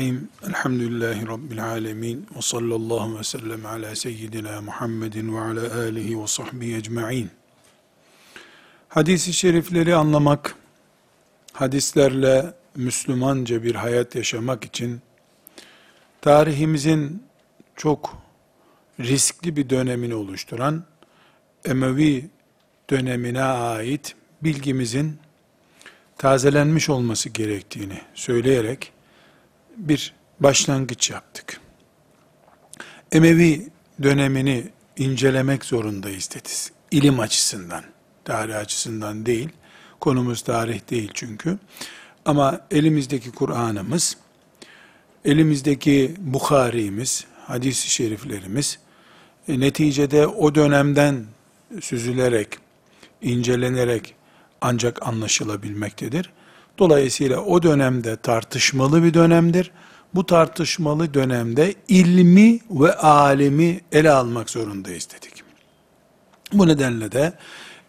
Bismillahirrahmanirrahim. Elhamdülillahi Rabbil alemin. Ve sallallahu ve sellem ala seyyidina Muhammedin ve ala alihi ve sahbihi ecma'in. Hadis-i şerifleri anlamak, hadislerle Müslümanca bir hayat yaşamak için tarihimizin çok riskli bir dönemini oluşturan Emevi dönemine ait bilgimizin tazelenmiş olması gerektiğini söyleyerek bir başlangıç yaptık. Emevi dönemini incelemek zorundayız dediz. İlim açısından, tarih açısından değil. Konumuz tarih değil çünkü. Ama elimizdeki Kur'an'ımız, elimizdeki Bukhari'miz, hadis-i şeriflerimiz, e, neticede o dönemden süzülerek, incelenerek ancak anlaşılabilmektedir. Dolayısıyla o dönemde tartışmalı bir dönemdir. Bu tartışmalı dönemde ilmi ve alimi ele almak zorundayız dedik. Bu nedenle de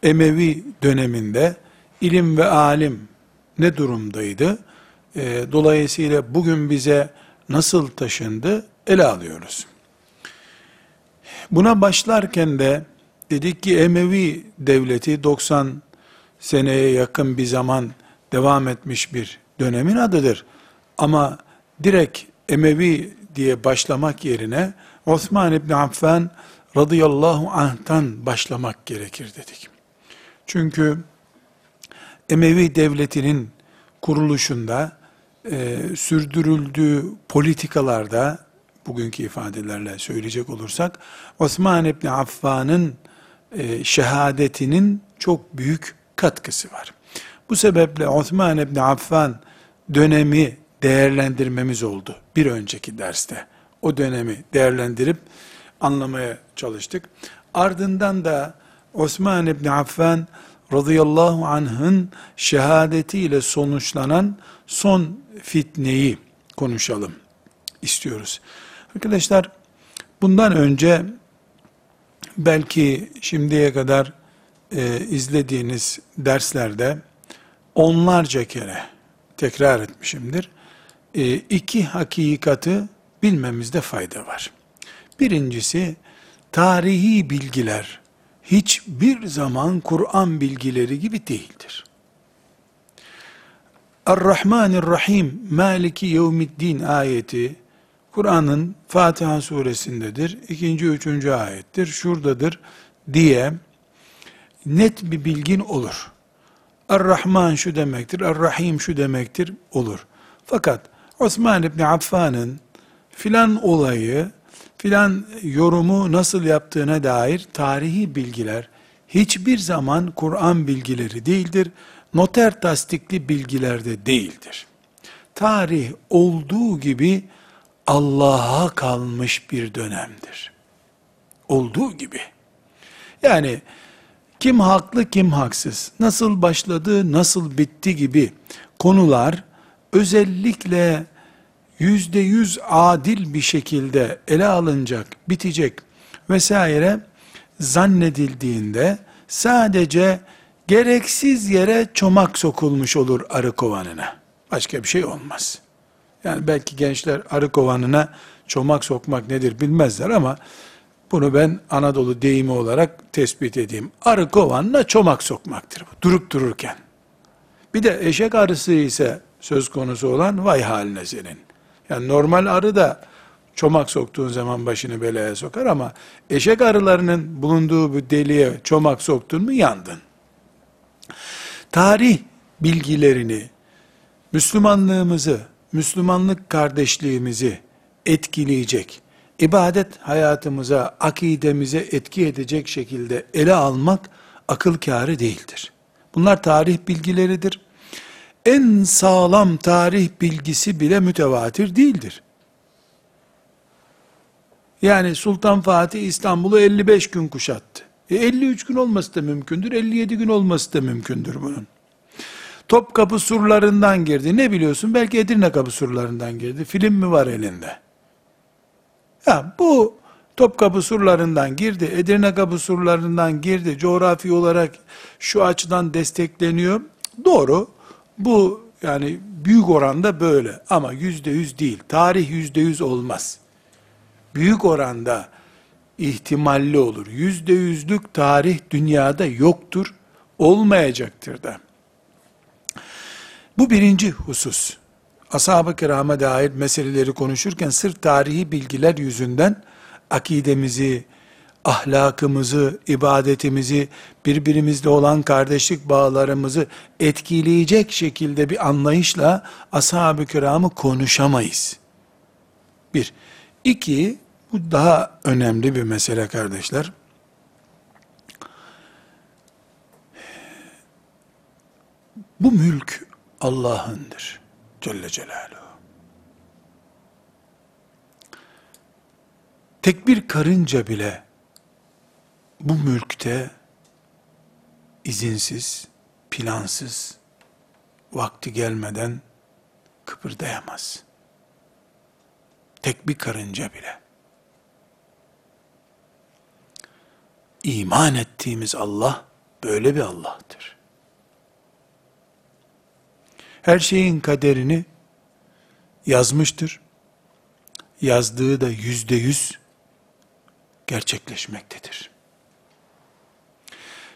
Emevi döneminde ilim ve alim ne durumdaydı? E, dolayısıyla bugün bize nasıl taşındı ele alıyoruz. Buna başlarken de dedik ki Emevi devleti 90 seneye yakın bir zaman devam etmiş bir dönemin adıdır. Ama direkt Emevi diye başlamak yerine Osman İbni Affan radıyallahu anh'tan başlamak gerekir dedik. Çünkü Emevi devletinin kuruluşunda e, sürdürüldüğü politikalarda bugünkü ifadelerle söyleyecek olursak Osman İbni Affan'ın e, şehadetinin çok büyük katkısı var. Bu sebeple Osman İbni Affan dönemi değerlendirmemiz oldu bir önceki derste. O dönemi değerlendirip anlamaya çalıştık. Ardından da Osman İbni Affan radıyallahu anh'ın şehadetiyle sonuçlanan son fitneyi konuşalım istiyoruz. Arkadaşlar bundan önce belki şimdiye kadar e, izlediğiniz derslerde onlarca kere tekrar etmişimdir. E, iki hakikati bilmemizde fayda var. Birincisi tarihi bilgiler hiçbir zaman Kur'an bilgileri gibi değildir. Er-Rahmanir-Rahim Maliki Yevmiddin ayeti Kur'an'ın Fatiha suresindedir. ikinci, üçüncü ayettir. Şuradadır diye net bir bilgin olur. Er-Rahman şu demektir, Er-Rahim şu demektir olur. Fakat Osman İbni Affan'ın filan olayı, filan yorumu nasıl yaptığına dair tarihi bilgiler hiçbir zaman Kur'an bilgileri değildir. Noter tasdikli bilgiler de değildir. Tarih olduğu gibi Allah'a kalmış bir dönemdir. Olduğu gibi. Yani kim haklı kim haksız, nasıl başladı nasıl bitti gibi konular özellikle yüzde yüz adil bir şekilde ele alınacak, bitecek vesaire zannedildiğinde sadece gereksiz yere çomak sokulmuş olur arı kovanına. Başka bir şey olmaz. Yani belki gençler arı kovanına çomak sokmak nedir bilmezler ama bunu ben Anadolu deyimi olarak tespit edeyim. Arı kovanına çomak sokmaktır bu. Durup dururken. Bir de eşek arısı ise söz konusu olan vay haline senin. Yani normal arı da çomak soktuğun zaman başını belaya sokar ama eşek arılarının bulunduğu bu deliğe çomak soktun mu yandın. Tarih bilgilerini, Müslümanlığımızı, Müslümanlık kardeşliğimizi etkileyecek, ibadet hayatımıza, akidemize etki edecek şekilde ele almak akıl kârı değildir. Bunlar tarih bilgileridir. En sağlam tarih bilgisi bile mütevatir değildir. Yani Sultan Fatih İstanbul'u 55 gün kuşattı. E 53 gün olması da mümkündür, 57 gün olması da mümkündür bunun. Topkapı surlarından girdi. Ne biliyorsun? Belki Edirne kapı surlarından girdi. Film mi var elinde? Ya bu Topkapı surlarından girdi, Edirne kapı surlarından girdi, coğrafi olarak şu açıdan destekleniyor. Doğru, bu yani büyük oranda böyle ama yüzde yüz değil. Tarih yüzde yüz olmaz. Büyük oranda ihtimalli olur. Yüzde yüzlük tarih dünyada yoktur, olmayacaktır da. Bu birinci husus. Ashab-ı kirama dair meseleleri konuşurken sırf tarihi bilgiler yüzünden akidemizi, ahlakımızı, ibadetimizi, birbirimizle olan kardeşlik bağlarımızı etkileyecek şekilde bir anlayışla ashab-ı kiramı konuşamayız. Bir. İki, bu daha önemli bir mesele kardeşler. Bu mülk Allah'ındır. Celle Celaluhu. Tek bir karınca bile bu mülkte izinsiz, plansız, vakti gelmeden kıpırdayamaz. Tek bir karınca bile. İman ettiğimiz Allah böyle bir Allah'tır. Her şeyin kaderini yazmıştır. Yazdığı da yüzde yüz gerçekleşmektedir.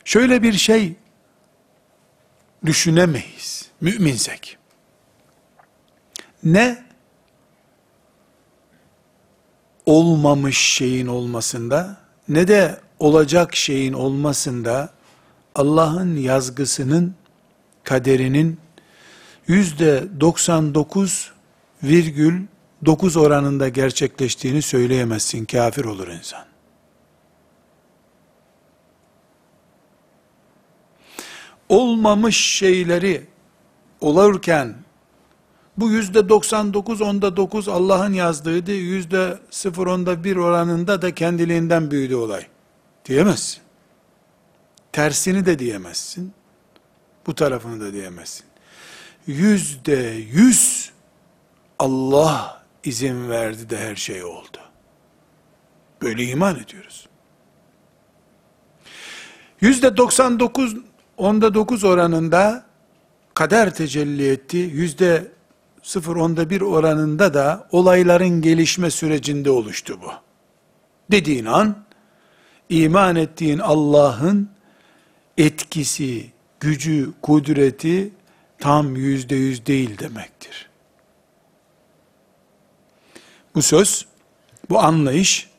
Şöyle bir şey düşünemeyiz müminsek. Ne olmamış şeyin olmasında ne de olacak şeyin olmasında Allah'ın yazgısının kaderinin yüzde 99 virgül 9 oranında gerçekleştiğini söyleyemezsin. Kafir olur insan. olmamış şeyleri olurken bu yüzde 99 onda 9 Allah'ın yazdığıydı. Yüzde 0 onda 1 oranında da kendiliğinden büyüdü olay. Diyemezsin. Tersini de diyemezsin. Bu tarafını da diyemezsin. Yüzde yüz Allah izin verdi de her şey oldu. Böyle iman ediyoruz. Yüzde 99 onda dokuz oranında kader tecelli etti. Yüzde sıfır onda bir oranında da olayların gelişme sürecinde oluştu bu. Dediğin an, iman ettiğin Allah'ın etkisi, gücü, kudreti tam yüzde yüz değil demektir. Bu söz, bu anlayış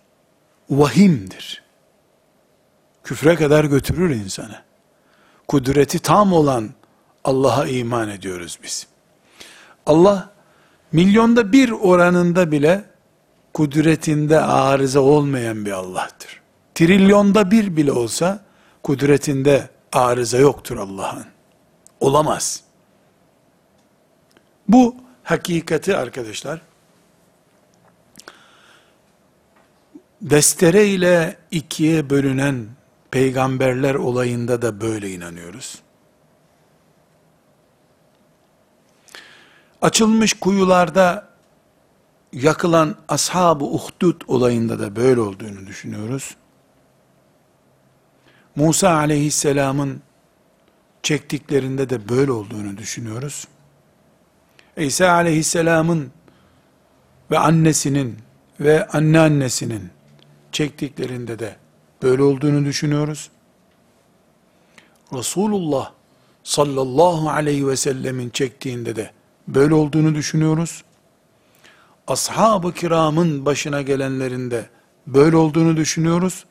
vahimdir. Küfre kadar götürür insanı kudreti tam olan Allah'a iman ediyoruz biz. Allah milyonda bir oranında bile kudretinde arıza olmayan bir Allah'tır. Trilyonda bir bile olsa kudretinde arıza yoktur Allah'ın. Olamaz. Bu hakikati arkadaşlar destere ile ikiye bölünen peygamberler olayında da böyle inanıyoruz. Açılmış kuyularda yakılan ashab-ı uhdud olayında da böyle olduğunu düşünüyoruz. Musa aleyhisselamın çektiklerinde de böyle olduğunu düşünüyoruz. İsa aleyhisselamın ve annesinin ve anneannesinin çektiklerinde de böyle olduğunu düşünüyoruz. Resulullah sallallahu aleyhi ve sellemin çektiğinde de böyle olduğunu düşünüyoruz. Ashab-ı kiramın başına gelenlerinde böyle olduğunu düşünüyoruz.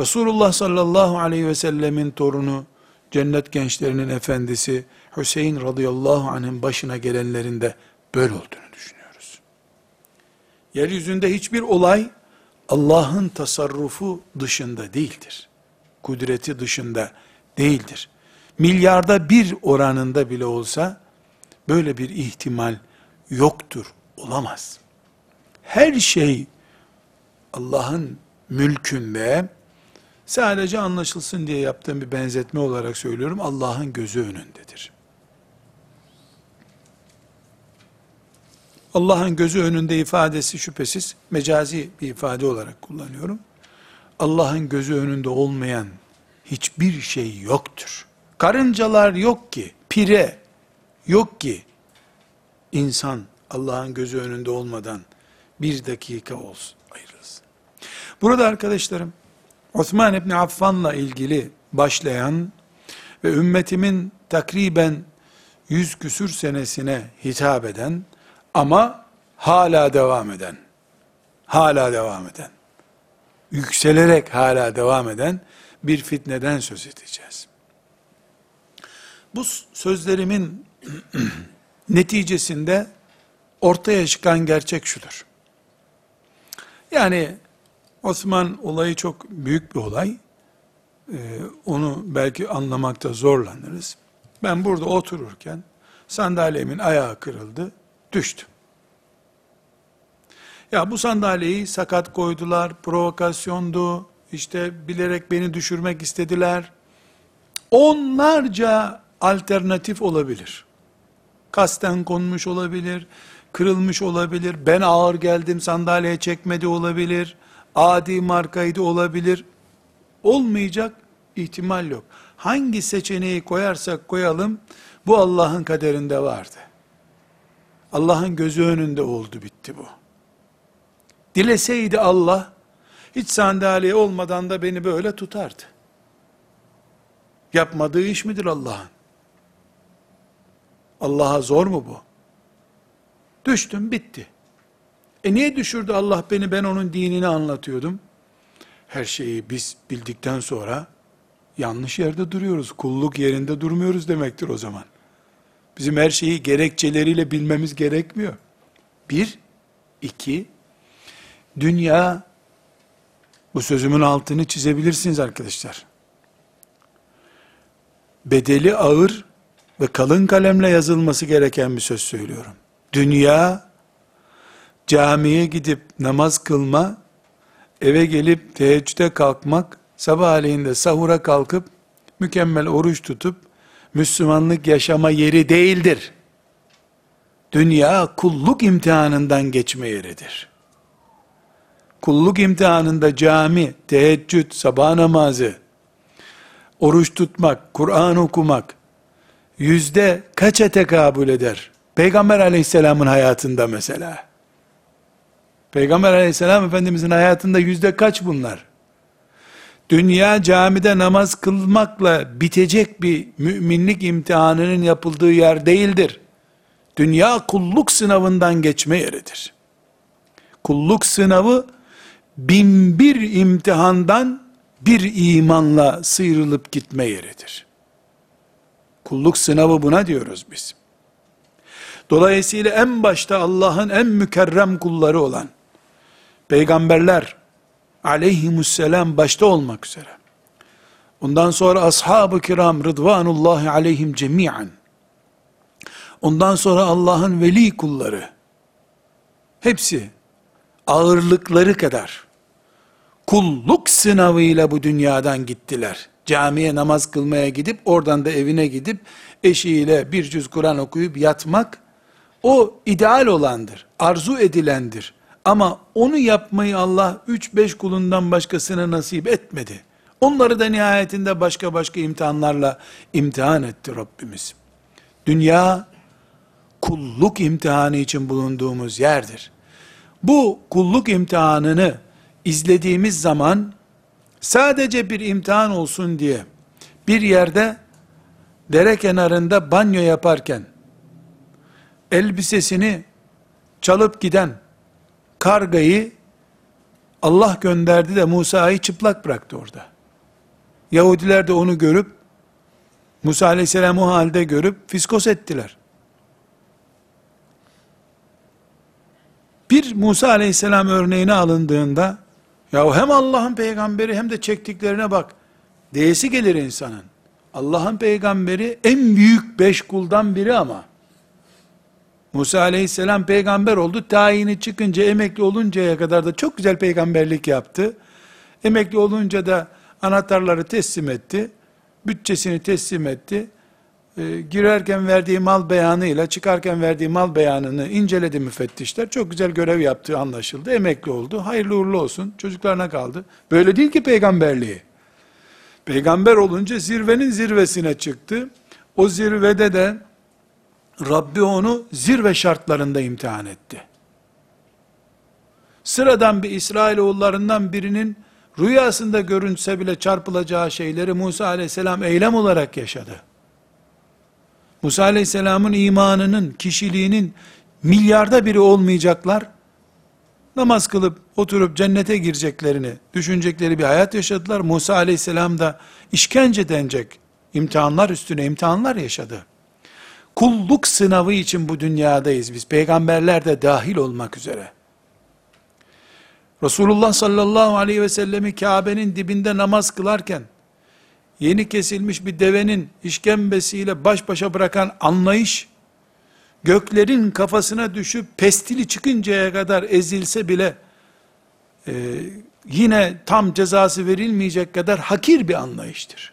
Resulullah sallallahu aleyhi ve sellemin torunu, cennet gençlerinin efendisi Hüseyin radıyallahu anh'ın başına gelenlerinde böyle olduğunu düşünüyoruz. Yeryüzünde hiçbir olay Allah'ın tasarrufu dışında değildir. Kudreti dışında değildir. Milyarda bir oranında bile olsa böyle bir ihtimal yoktur, olamaz. Her şey Allah'ın mülkünde sadece anlaşılsın diye yaptığım bir benzetme olarak söylüyorum. Allah'ın gözü önündedir. Allah'ın gözü önünde ifadesi şüphesiz mecazi bir ifade olarak kullanıyorum. Allah'ın gözü önünde olmayan hiçbir şey yoktur. Karıncalar yok ki, pire yok ki, insan Allah'ın gözü önünde olmadan bir dakika olsun ayrılsın. Burada arkadaşlarım Osman İbni Affan'la ilgili başlayan ve ümmetimin takriben yüz küsür senesine hitap eden ama hala devam eden, hala devam eden, yükselerek hala devam eden bir fitneden söz edeceğiz. Bu sözlerimin neticesinde ortaya çıkan gerçek şudur. Yani Osman olayı çok büyük bir olay. Ee, onu belki anlamakta zorlanırız. Ben burada otururken sandalyemin ayağı kırıldı, düştüm. Ya bu sandalyeyi sakat koydular, provokasyondu, işte bilerek beni düşürmek istediler. Onlarca alternatif olabilir. Kasten konmuş olabilir, kırılmış olabilir, ben ağır geldim sandalyeye çekmedi olabilir, adi markaydı olabilir. Olmayacak ihtimal yok. Hangi seçeneği koyarsak koyalım, bu Allah'ın kaderinde vardı. Allah'ın gözü önünde oldu bitti bu. Dileseydi Allah, hiç sandalye olmadan da beni böyle tutardı. Yapmadığı iş midir Allah'ın? Allah'a zor mu bu? Düştüm bitti. E niye düşürdü Allah beni ben onun dinini anlatıyordum? Her şeyi biz bildikten sonra yanlış yerde duruyoruz. Kulluk yerinde durmuyoruz demektir o zaman. Bizim her şeyi gerekçeleriyle bilmemiz gerekmiyor. Bir, iki, dünya, bu sözümün altını çizebilirsiniz arkadaşlar. Bedeli ağır ve kalın kalemle yazılması gereken bir söz söylüyorum. Dünya, camiye gidip namaz kılma, eve gelip teheccüde kalkmak, sabahleyin de sahura kalkıp, mükemmel oruç tutup, Müslümanlık yaşama yeri değildir. Dünya kulluk imtihanından geçme yeridir. Kulluk imtihanında cami, teheccüd, sabah namazı, oruç tutmak, Kur'an okumak, yüzde kaça tekabül eder? Peygamber aleyhisselamın hayatında mesela. Peygamber aleyhisselam efendimizin hayatında yüzde kaç bunlar? Dünya camide namaz kılmakla bitecek bir müminlik imtihanının yapıldığı yer değildir. Dünya kulluk sınavından geçme yeridir. Kulluk sınavı bin bir imtihandan bir imanla sıyrılıp gitme yeridir. Kulluk sınavı buna diyoruz biz. Dolayısıyla en başta Allah'ın en mükerrem kulları olan peygamberler aleyhimusselam başta olmak üzere ondan sonra ashab-ı kiram rıdvanullahi aleyhim cemiyen ondan sonra Allah'ın veli kulları hepsi ağırlıkları kadar kulluk sınavıyla bu dünyadan gittiler. Camiye namaz kılmaya gidip oradan da evine gidip eşiyle bir cüz Kur'an okuyup yatmak o ideal olandır. Arzu edilendir. Ama onu yapmayı Allah 3-5 kulundan başkasına nasip etmedi. Onları da nihayetinde başka başka imtihanlarla imtihan etti Rabbimiz. Dünya kulluk imtihanı için bulunduğumuz yerdir. Bu kulluk imtihanını izlediğimiz zaman sadece bir imtihan olsun diye bir yerde dere kenarında banyo yaparken elbisesini çalıp giden kargayı Allah gönderdi de Musa'yı çıplak bıraktı orada. Yahudiler de onu görüp Musa aleyhisselam o halde görüp fiskos ettiler. Bir Musa aleyhisselam örneğine alındığında ya hem Allah'ın peygamberi hem de çektiklerine bak. Değesi gelir insanın. Allah'ın peygamberi en büyük beş kuldan biri ama. Musa aleyhisselam peygamber oldu. Tayini çıkınca emekli oluncaya kadar da çok güzel peygamberlik yaptı. Emekli olunca da anahtarları teslim etti. Bütçesini teslim etti. E, girerken verdiği mal beyanıyla çıkarken verdiği mal beyanını inceledi müfettişler. Çok güzel görev yaptığı anlaşıldı. Emekli oldu. Hayırlı uğurlu olsun. Çocuklarına kaldı. Böyle değil ki peygamberliği. Peygamber olunca zirvenin zirvesine çıktı. O zirvede de Rabbi onu zirve şartlarında imtihan etti. Sıradan bir İsrailoğullarından birinin rüyasında görünse bile çarpılacağı şeyleri Musa aleyhisselam eylem olarak yaşadı. Musa aleyhisselamın imanının, kişiliğinin milyarda biri olmayacaklar, namaz kılıp oturup cennete gireceklerini düşünecekleri bir hayat yaşadılar. Musa aleyhisselam da işkence denecek imtihanlar üstüne imtihanlar yaşadı. Kulluk sınavı için bu dünyadayız biz. Peygamberler de dahil olmak üzere. Resulullah sallallahu aleyhi ve sellemi Kabe'nin dibinde namaz kılarken, yeni kesilmiş bir devenin işkembesiyle baş başa bırakan anlayış, göklerin kafasına düşüp pestili çıkıncaya kadar ezilse bile, e, yine tam cezası verilmeyecek kadar hakir bir anlayıştır.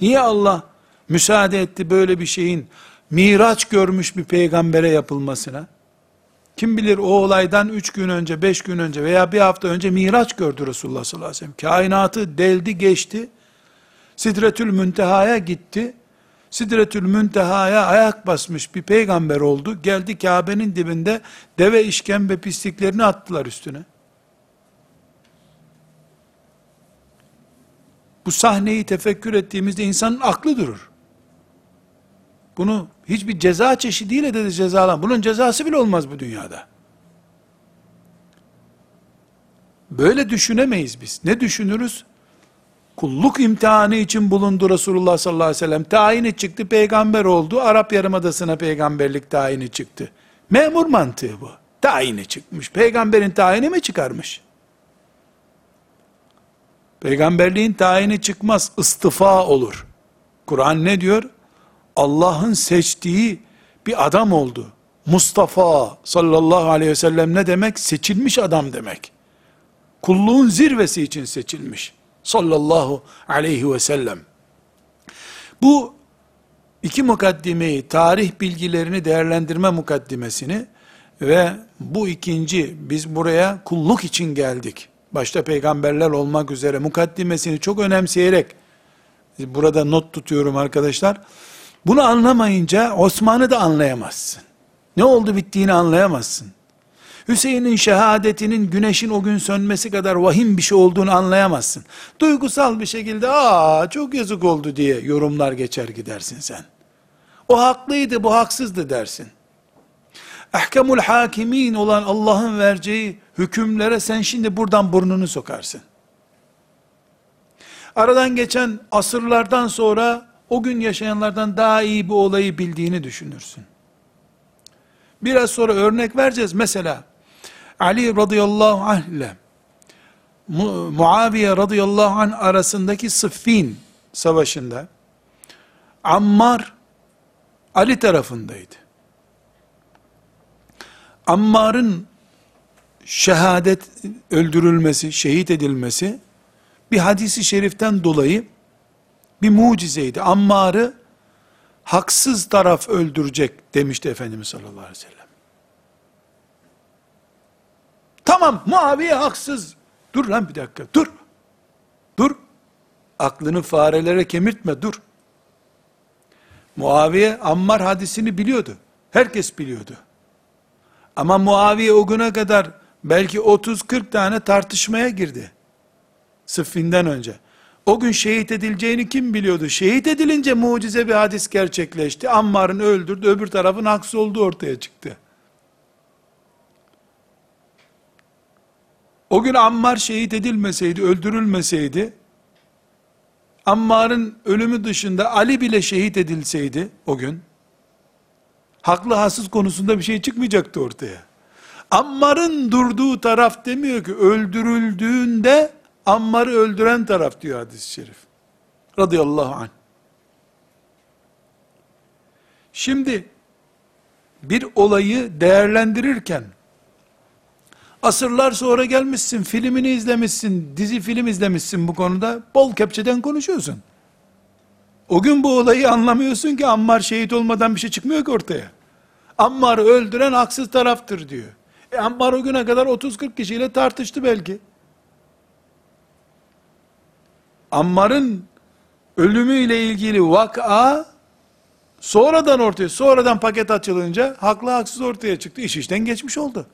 Niye Allah müsaade etti böyle bir şeyin miraç görmüş bir peygambere yapılmasına? Kim bilir o olaydan üç gün önce, beş gün önce veya bir hafta önce miraç gördü Resulullah sallallahu aleyhi ve sellem. Kainatı deldi geçti. Sidretül Münteha'ya gitti. Sidretül Münteha'ya ayak basmış bir peygamber oldu. Geldi Kabe'nin dibinde deve işkembe pisliklerini attılar üstüne. Bu sahneyi tefekkür ettiğimizde insanın aklı durur. Bunu hiçbir ceza çeşidiyle de cezalan. Bunun cezası bile olmaz bu dünyada. Böyle düşünemeyiz biz. Ne düşünürüz? Kulluk imtihanı için bulundu Resulullah sallallahu aleyhi ve sellem. Tayini çıktı, peygamber oldu. Arap Yarımadası'na peygamberlik tayini çıktı. Memur mantığı bu. Tayini çıkmış. Peygamberin tayini mi çıkarmış? Peygamberliğin tayini çıkmaz, istifa olur. Kur'an ne diyor? Allah'ın seçtiği bir adam oldu. Mustafa sallallahu aleyhi ve sellem ne demek? Seçilmiş adam demek. Kulluğun zirvesi için seçilmiş. Sallallahu aleyhi ve sellem. Bu iki mukaddimeyi, tarih bilgilerini değerlendirme mukaddimesini ve bu ikinci, biz buraya kulluk için geldik. Başta peygamberler olmak üzere mukaddimesini çok önemseyerek, burada not tutuyorum arkadaşlar, bunu anlamayınca Osman'ı da anlayamazsın. Ne oldu bittiğini anlayamazsın. Hüseyin'in şehadetinin güneşin o gün sönmesi kadar vahim bir şey olduğunu anlayamazsın. Duygusal bir şekilde aa çok yazık oldu diye yorumlar geçer gidersin sen. O haklıydı bu haksızdı dersin. Ahkamul hakimin olan Allah'ın vereceği hükümlere sen şimdi buradan burnunu sokarsın. Aradan geçen asırlardan sonra o gün yaşayanlardan daha iyi bir olayı bildiğini düşünürsün. Biraz sonra örnek vereceğiz. Mesela Ali radıyallahu anh ile Mu Muaviye radıyallahu anh arasındaki Sıffin savaşında Ammar Ali tarafındaydı. Ammar'ın şehadet öldürülmesi, şehit edilmesi bir hadisi şeriften dolayı bir mucizeydi. Ammar'ı haksız taraf öldürecek demişti Efendimiz sallallahu aleyhi ve sellem. Tamam Muaviye haksız. Dur lan bir dakika dur. Dur. Aklını farelere kemirtme dur. Muaviye Ammar hadisini biliyordu. Herkes biliyordu. Ama Muaviye o güne kadar belki 30-40 tane tartışmaya girdi. Sıffinden önce. O gün şehit edileceğini kim biliyordu? Şehit edilince mucize bir hadis gerçekleşti. Ammar'ın öldürdü, öbür tarafın haksız olduğu ortaya çıktı. O gün Ammar şehit edilmeseydi, öldürülmeseydi, Ammar'ın ölümü dışında Ali bile şehit edilseydi o gün, haklı haksız konusunda bir şey çıkmayacaktı ortaya. Ammar'ın durduğu taraf demiyor ki öldürüldüğünde Ammar'ı öldüren taraf diyor hadis-i şerif. Radıyallahu anh. Şimdi bir olayı değerlendirirken asırlar sonra gelmişsin, filmini izlemişsin, dizi film izlemişsin bu konuda, bol kepçeden konuşuyorsun. O gün bu olayı anlamıyorsun ki Ammar şehit olmadan bir şey çıkmıyor ki ortaya. Ammar'ı öldüren haksız taraftır diyor. E Ammar o güne kadar 30-40 kişiyle tartıştı belki. Ammar'ın ölümüyle ilgili vaka Sonradan ortaya, sonradan paket açılınca haklı haksız ortaya çıktı. İş işten geçmiş oldu.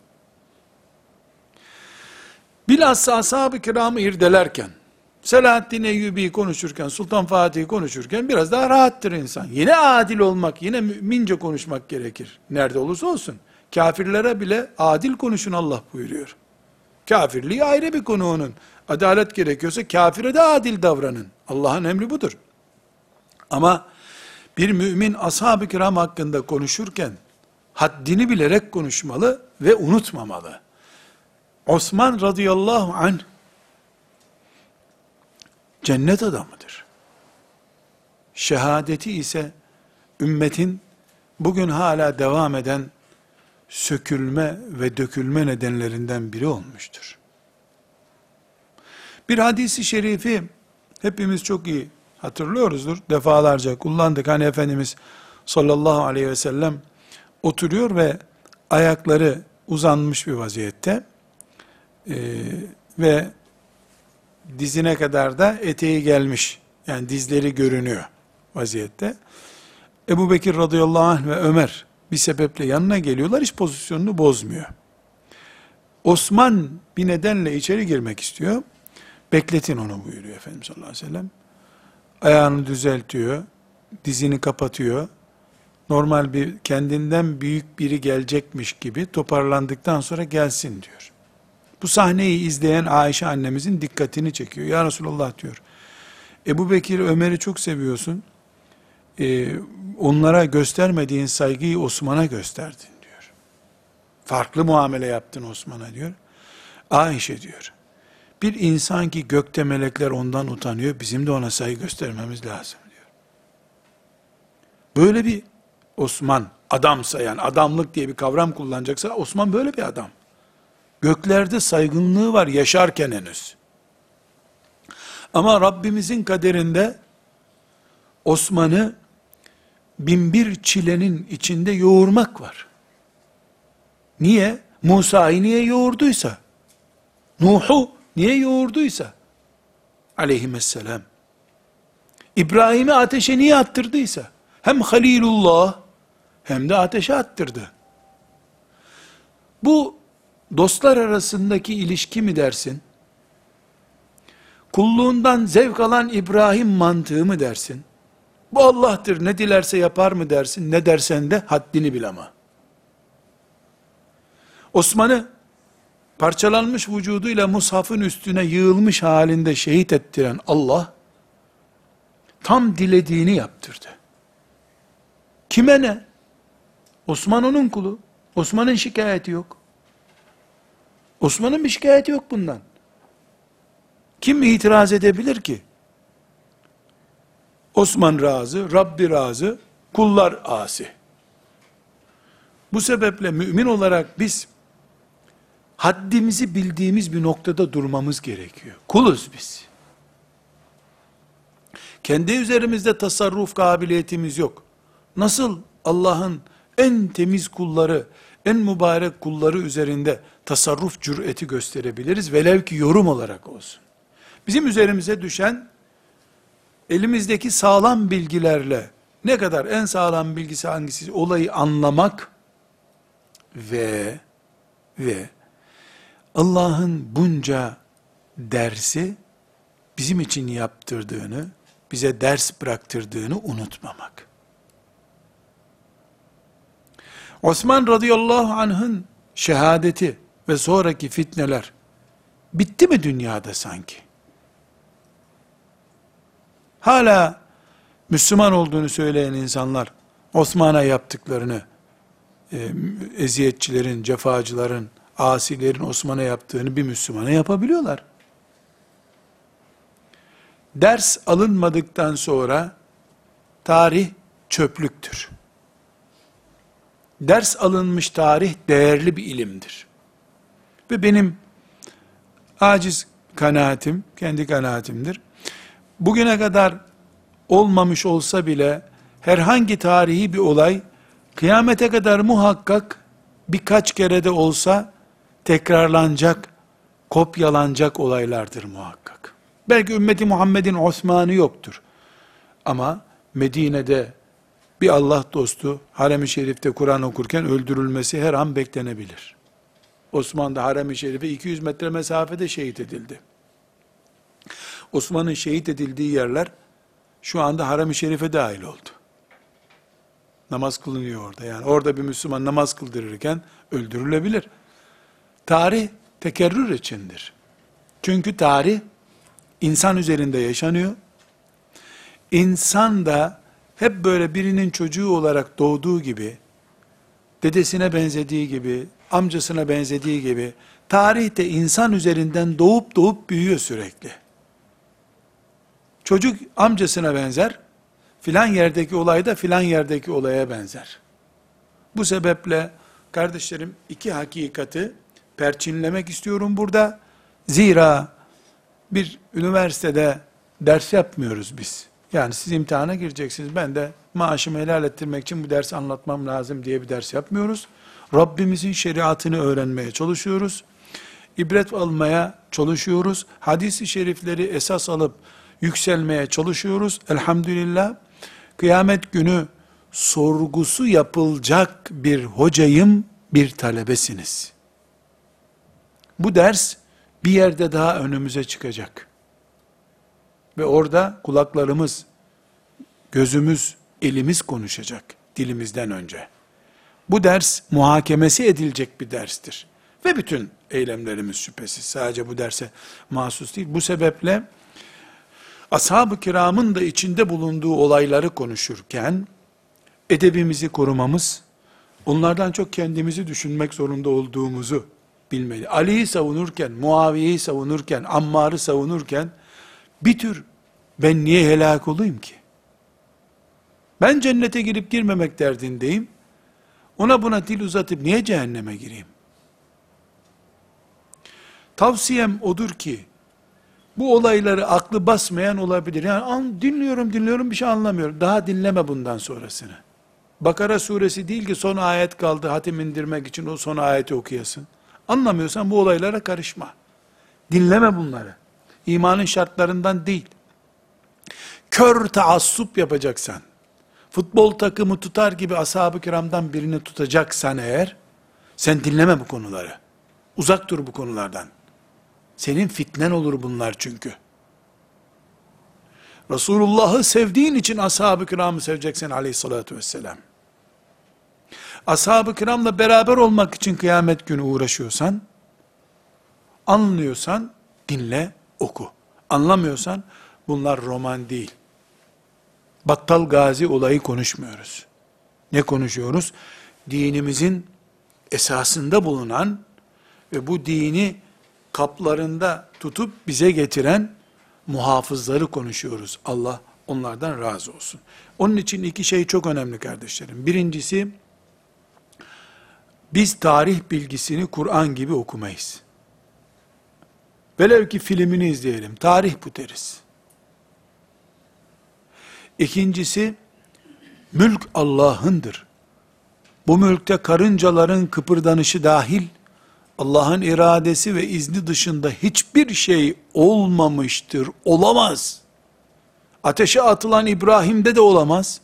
Bilhassa ashab-ı kiramı irdelerken, Selahaddin Eyyubi konuşurken, Sultan Fatih'i konuşurken biraz daha rahattır insan. Yine adil olmak, yine mümince konuşmak gerekir. Nerede olursa olsun. Kafirlere bile adil konuşun Allah buyuruyor. Kafirliği ayrı bir konu onun. Adalet gerekiyorsa kafire de adil davranın. Allah'ın emri budur. Ama bir mümin ashab-ı kiram hakkında konuşurken haddini bilerek konuşmalı ve unutmamalı. Osman radıyallahu anh cennet adamıdır. Şehadeti ise ümmetin bugün hala devam eden sökülme ve dökülme nedenlerinden biri olmuştur. Bir hadisi şerifi hepimiz çok iyi hatırlıyoruzdur. Defalarca kullandık. Hani Efendimiz sallallahu aleyhi ve sellem oturuyor ve ayakları uzanmış bir vaziyette ee, ve dizine kadar da eteği gelmiş. Yani dizleri görünüyor vaziyette. Ebu Bekir radıyallahu anh ve Ömer bir sebeple yanına geliyorlar. Hiç pozisyonunu bozmuyor. Osman bir nedenle içeri girmek istiyor. Bekletin onu buyuruyor Efendimiz sallallahu aleyhi ve sellem. Ayağını düzeltiyor. Dizini kapatıyor. Normal bir kendinden büyük biri gelecekmiş gibi toparlandıktan sonra gelsin diyor. Bu sahneyi izleyen Ayşe annemizin dikkatini çekiyor. Ya Resulallah diyor. Ebu Bekir Ömer'i çok seviyorsun. Ee, onlara göstermediğin saygıyı Osman'a gösterdin diyor. Farklı muamele yaptın Osman'a diyor. Ayşe diyor. Bir insan ki gökte melekler ondan utanıyor, bizim de ona saygı göstermemiz lazım diyor. Böyle bir Osman, adamsa yani adamlık diye bir kavram kullanacaksa Osman böyle bir adam. Göklerde saygınlığı var yaşarken henüz. Ama Rabbimizin kaderinde Osman'ı binbir çilenin içinde yoğurmak var. Niye? Musa'yı niye yoğurduysa, Nuh'u niye yoğurduysa, aleyhisselam, İbrahim'i ateşe niye attırdıysa, hem Halilullah, hem de ateşe attırdı. Bu dostlar arasındaki ilişki mi dersin? Kulluğundan zevk alan İbrahim mantığı mı dersin? Bu Allah'tır ne dilerse yapar mı dersin? Ne dersen de haddini bil ama. Osman'ı parçalanmış vücuduyla mushafın üstüne yığılmış halinde şehit ettiren Allah, tam dilediğini yaptırdı. Kime ne? Osman onun kulu. Osman'ın şikayeti yok. Osman'ın bir şikayeti yok bundan. Kim itiraz edebilir ki? Osman razı, Rabbi razı, kullar asi. Bu sebeple mümin olarak biz haddimizi bildiğimiz bir noktada durmamız gerekiyor. Kuluz biz. Kendi üzerimizde tasarruf kabiliyetimiz yok. Nasıl Allah'ın en temiz kulları, en mübarek kulları üzerinde tasarruf cüreti gösterebiliriz. Velev ki yorum olarak olsun. Bizim üzerimize düşen elimizdeki sağlam bilgilerle ne kadar en sağlam bilgisi hangisi olayı anlamak ve ve Allah'ın bunca dersi bizim için yaptırdığını, bize ders bıraktırdığını unutmamak. Osman radıyallahu anh'ın şehadeti ve sonraki fitneler bitti mi dünyada sanki? Hala Müslüman olduğunu söyleyen insanlar Osman'a yaptıklarını e, eziyetçilerin, cefacıların, asilerin Osman'a yaptığını bir Müslümana yapabiliyorlar. Ders alınmadıktan sonra tarih çöplüktür. Ders alınmış tarih değerli bir ilimdir. Ve benim aciz kanaatim, kendi kanaatimdir. Bugüne kadar olmamış olsa bile herhangi tarihi bir olay kıyamete kadar muhakkak birkaç kere de olsa tekrarlanacak, kopyalanacak olaylardır muhakkak. Belki ümmeti Muhammed'in Osman'ı yoktur. Ama Medine'de bir Allah dostu harem-i şerifte Kur'an okurken öldürülmesi her an beklenebilir. Osman da harem-i şerife 200 metre mesafede şehit edildi. Osman'ın şehit edildiği yerler şu anda harem-i şerife dahil oldu. Namaz kılınıyor orada. Yani orada bir Müslüman namaz kıldırırken öldürülebilir. Tarih tekerrür içindir. Çünkü tarih insan üzerinde yaşanıyor. İnsan da hep böyle birinin çocuğu olarak doğduğu gibi, dedesine benzediği gibi, amcasına benzediği gibi, tarihte insan üzerinden doğup doğup büyüyor sürekli. Çocuk amcasına benzer, filan yerdeki olay da filan yerdeki olaya benzer. Bu sebeple kardeşlerim iki hakikati perçinlemek istiyorum burada. Zira bir üniversitede ders yapmıyoruz biz. Yani siz imtihana gireceksiniz. Ben de maaşımı helal ettirmek için bu dersi anlatmam lazım diye bir ders yapmıyoruz. Rabbimizin şeriatını öğrenmeye çalışıyoruz. İbret almaya çalışıyoruz. Hadis-i şerifleri esas alıp yükselmeye çalışıyoruz. Elhamdülillah. Kıyamet günü sorgusu yapılacak bir hocayım, bir talebesiniz. Bu ders bir yerde daha önümüze çıkacak. Ve orada kulaklarımız, gözümüz, elimiz konuşacak dilimizden önce. Bu ders muhakemesi edilecek bir derstir. Ve bütün eylemlerimiz şüphesiz sadece bu derse mahsus değil. Bu sebeple ashab-ı kiramın da içinde bulunduğu olayları konuşurken edebimizi korumamız, onlardan çok kendimizi düşünmek zorunda olduğumuzu bilmeli. Ali'yi savunurken, Muaviye'yi savunurken, Ammar'ı savunurken bir tür ben niye helak olayım ki? Ben cennete girip girmemek derdindeyim. Ona buna dil uzatıp niye cehenneme gireyim? Tavsiyem odur ki, bu olayları aklı basmayan olabilir. Yani an, dinliyorum dinliyorum bir şey anlamıyorum. Daha dinleme bundan sonrasını. Bakara suresi değil ki son ayet kaldı hatim indirmek için o son ayeti okuyasın. Anlamıyorsan bu olaylara karışma. Dinleme bunları. İmanın şartlarından değil. Kör taassup yapacaksan, futbol takımı tutar gibi ashab-ı kiramdan birini tutacaksan eğer, sen dinleme bu konuları. Uzak dur bu konulardan. Senin fitnen olur bunlar çünkü. Resulullah'ı sevdiğin için ashab-ı kiramı seveceksin aleyhissalatü vesselam. Ashab-ı kiramla beraber olmak için kıyamet günü uğraşıyorsan, anlıyorsan dinle, oku. Anlamıyorsan bunlar roman değil. Battal Gazi olayı konuşmuyoruz. Ne konuşuyoruz? Dinimizin esasında bulunan ve bu dini kaplarında tutup bize getiren muhafızları konuşuyoruz. Allah onlardan razı olsun. Onun için iki şey çok önemli kardeşlerim. Birincisi, biz tarih bilgisini Kur'an gibi okumayız. Velev ki filmini izleyelim, tarih bu deriz. İkincisi, mülk Allah'ındır. Bu mülkte karıncaların kıpırdanışı dahil, Allah'ın iradesi ve izni dışında hiçbir şey olmamıştır, olamaz. Ateşe atılan İbrahim'de de olamaz.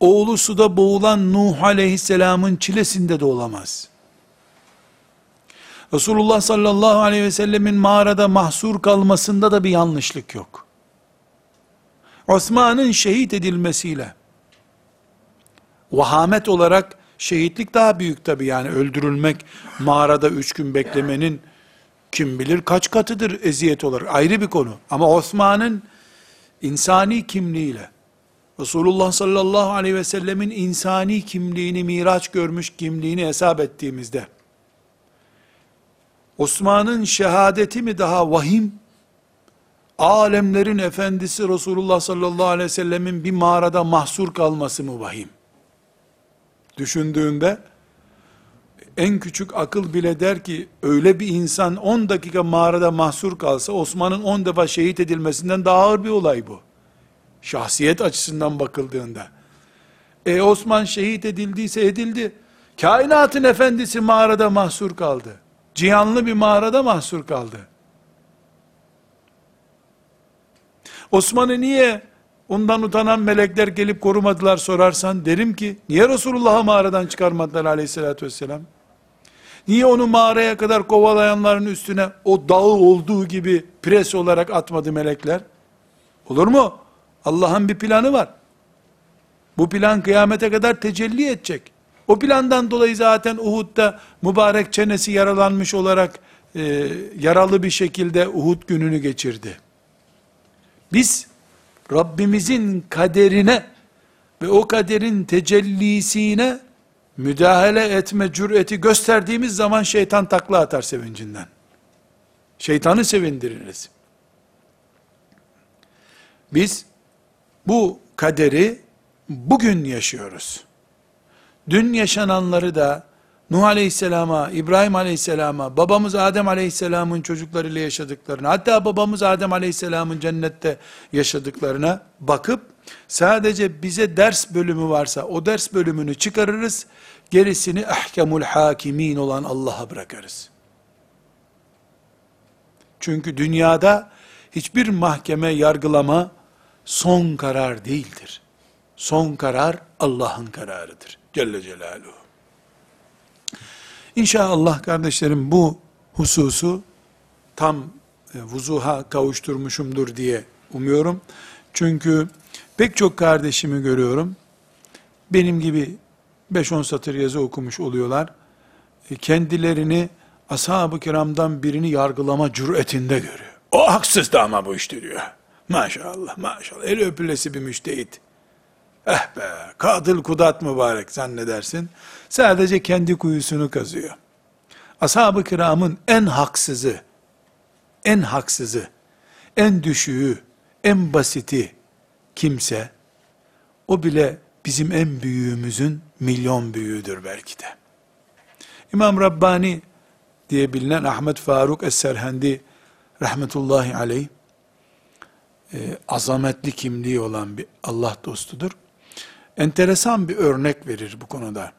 Oğlu suda boğulan Nuh aleyhisselamın çilesinde de olamaz. Resulullah sallallahu aleyhi ve sellemin mağarada mahsur kalmasında da bir yanlışlık yok. Osman'ın şehit edilmesiyle, vahamet olarak şehitlik daha büyük tabi yani öldürülmek, mağarada üç gün beklemenin kim bilir kaç katıdır eziyet olarak ayrı bir konu. Ama Osman'ın insani kimliğiyle, Resulullah sallallahu aleyhi ve sellemin insani kimliğini, miraç görmüş kimliğini hesap ettiğimizde, Osman'ın şehadeti mi daha vahim, alemlerin efendisi Resulullah sallallahu aleyhi ve sellemin bir mağarada mahsur kalması mı vahim? Düşündüğünde, en küçük akıl bile der ki, öyle bir insan 10 dakika mağarada mahsur kalsa, Osman'ın 10 defa şehit edilmesinden daha ağır bir olay bu. Şahsiyet açısından bakıldığında. E Osman şehit edildiyse edildi. Kainatın efendisi mağarada mahsur kaldı. Cihanlı bir mağarada mahsur kaldı. Osman'ı niye ondan utanan melekler gelip korumadılar sorarsan derim ki niye Resulullah'ı mağaradan çıkarmadılar aleyhissalatü vesselam? Niye onu mağaraya kadar kovalayanların üstüne o dağı olduğu gibi pres olarak atmadı melekler? Olur mu? Allah'ın bir planı var. Bu plan kıyamete kadar tecelli edecek. O plandan dolayı zaten Uhud'da mübarek çenesi yaralanmış olarak e, yaralı bir şekilde Uhud gününü geçirdi. Biz Rabbimizin kaderine ve o kaderin tecellisine müdahale etme cüreti gösterdiğimiz zaman şeytan takla atar sevincinden. Şeytanı sevindiririz. Biz bu kaderi bugün yaşıyoruz. Dün yaşananları da Nuh Aleyhisselam'a, İbrahim Aleyhisselam'a, babamız Adem Aleyhisselam'ın çocuklarıyla yaşadıklarına, hatta babamız Adem Aleyhisselam'ın cennette yaşadıklarına bakıp, sadece bize ders bölümü varsa, o ders bölümünü çıkarırız, gerisini ahkemul hakimin olan Allah'a bırakırız. Çünkü dünyada hiçbir mahkeme, yargılama son karar değildir. Son karar Allah'ın kararıdır. Celle Celaluhu. İnşallah kardeşlerim bu hususu tam e, vuzuha kavuşturmuşumdur diye umuyorum. Çünkü pek çok kardeşimi görüyorum. Benim gibi 5-10 satır yazı okumuş oluyorlar. E, kendilerini ashab-ı kiramdan birini yargılama cüretinde görüyor. O haksızdı ama bu işte diyor. Maşallah maşallah. El öpülesi bir müştehit. Eh be, kadıl kudat mübarek zannedersin. Sadece kendi kuyusunu kazıyor. Ashab-ı kiramın en haksızı, en haksızı, en düşüğü, en basiti kimse, o bile bizim en büyüğümüzün milyon büyüğüdür belki de. İmam Rabbani diye bilinen Ahmet Faruk Es-Serhendi rahmetullahi aleyh, e, azametli kimliği olan bir Allah dostudur enteresan bir örnek verir bu konuda.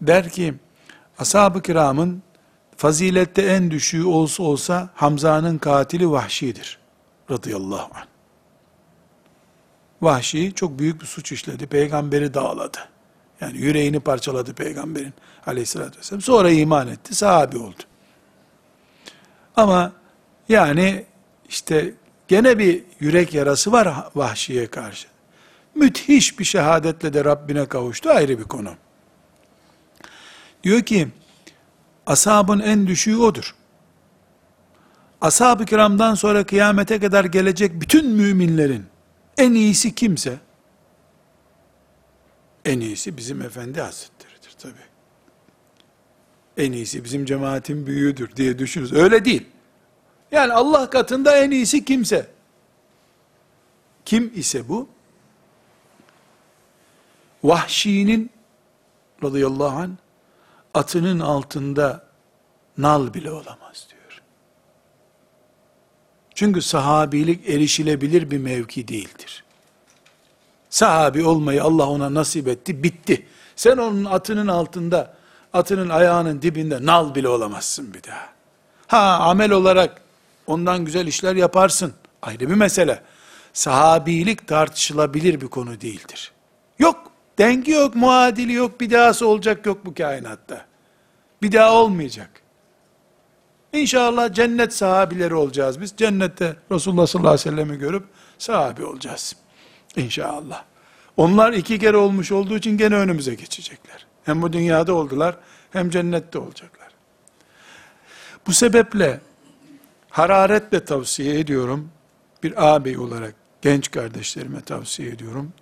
Der ki, ashab-ı kiramın fazilette en düşüğü olsa olsa Hamza'nın katili Vahşi'dir. Radıyallahu anh. Vahşi çok büyük bir suç işledi. Peygamberi dağladı. Yani yüreğini parçaladı peygamberin aleyhissalatü vesselam. Sonra iman etti. Sahabi oldu. Ama yani işte gene bir yürek yarası var Vahşi'ye karşı müthiş bir şehadetle de Rabbine kavuştu ayrı bir konu. Diyor ki, ashabın en düşüğü odur. Ashab-ı kiramdan sonra kıyamete kadar gelecek bütün müminlerin en iyisi kimse, en iyisi bizim Efendi Hazretleri'dir tabi. En iyisi bizim cemaatin büyüğüdür diye düşünürüz. Öyle değil. Yani Allah katında en iyisi kimse. Kim ise bu? Vahşi'nin radıyallahu anh atının altında nal bile olamaz diyor. Çünkü sahabilik erişilebilir bir mevki değildir. Sahabi olmayı Allah ona nasip etti, bitti. Sen onun atının altında, atının ayağının dibinde nal bile olamazsın bir daha. Ha amel olarak ondan güzel işler yaparsın. Ayrı bir mesele. Sahabilik tartışılabilir bir konu değildir. Yok Dengi yok, muadili yok, bir dahası olacak yok bu kainatta. Bir daha olmayacak. İnşallah cennet sahabileri olacağız biz. Cennette Resulullah sallallahu aleyhi ve sellem'i görüp sahabi olacağız. İnşallah. Onlar iki kere olmuş olduğu için gene önümüze geçecekler. Hem bu dünyada oldular, hem cennette olacaklar. Bu sebeple hararetle tavsiye ediyorum. Bir ağabey olarak genç kardeşlerime tavsiye ediyorum.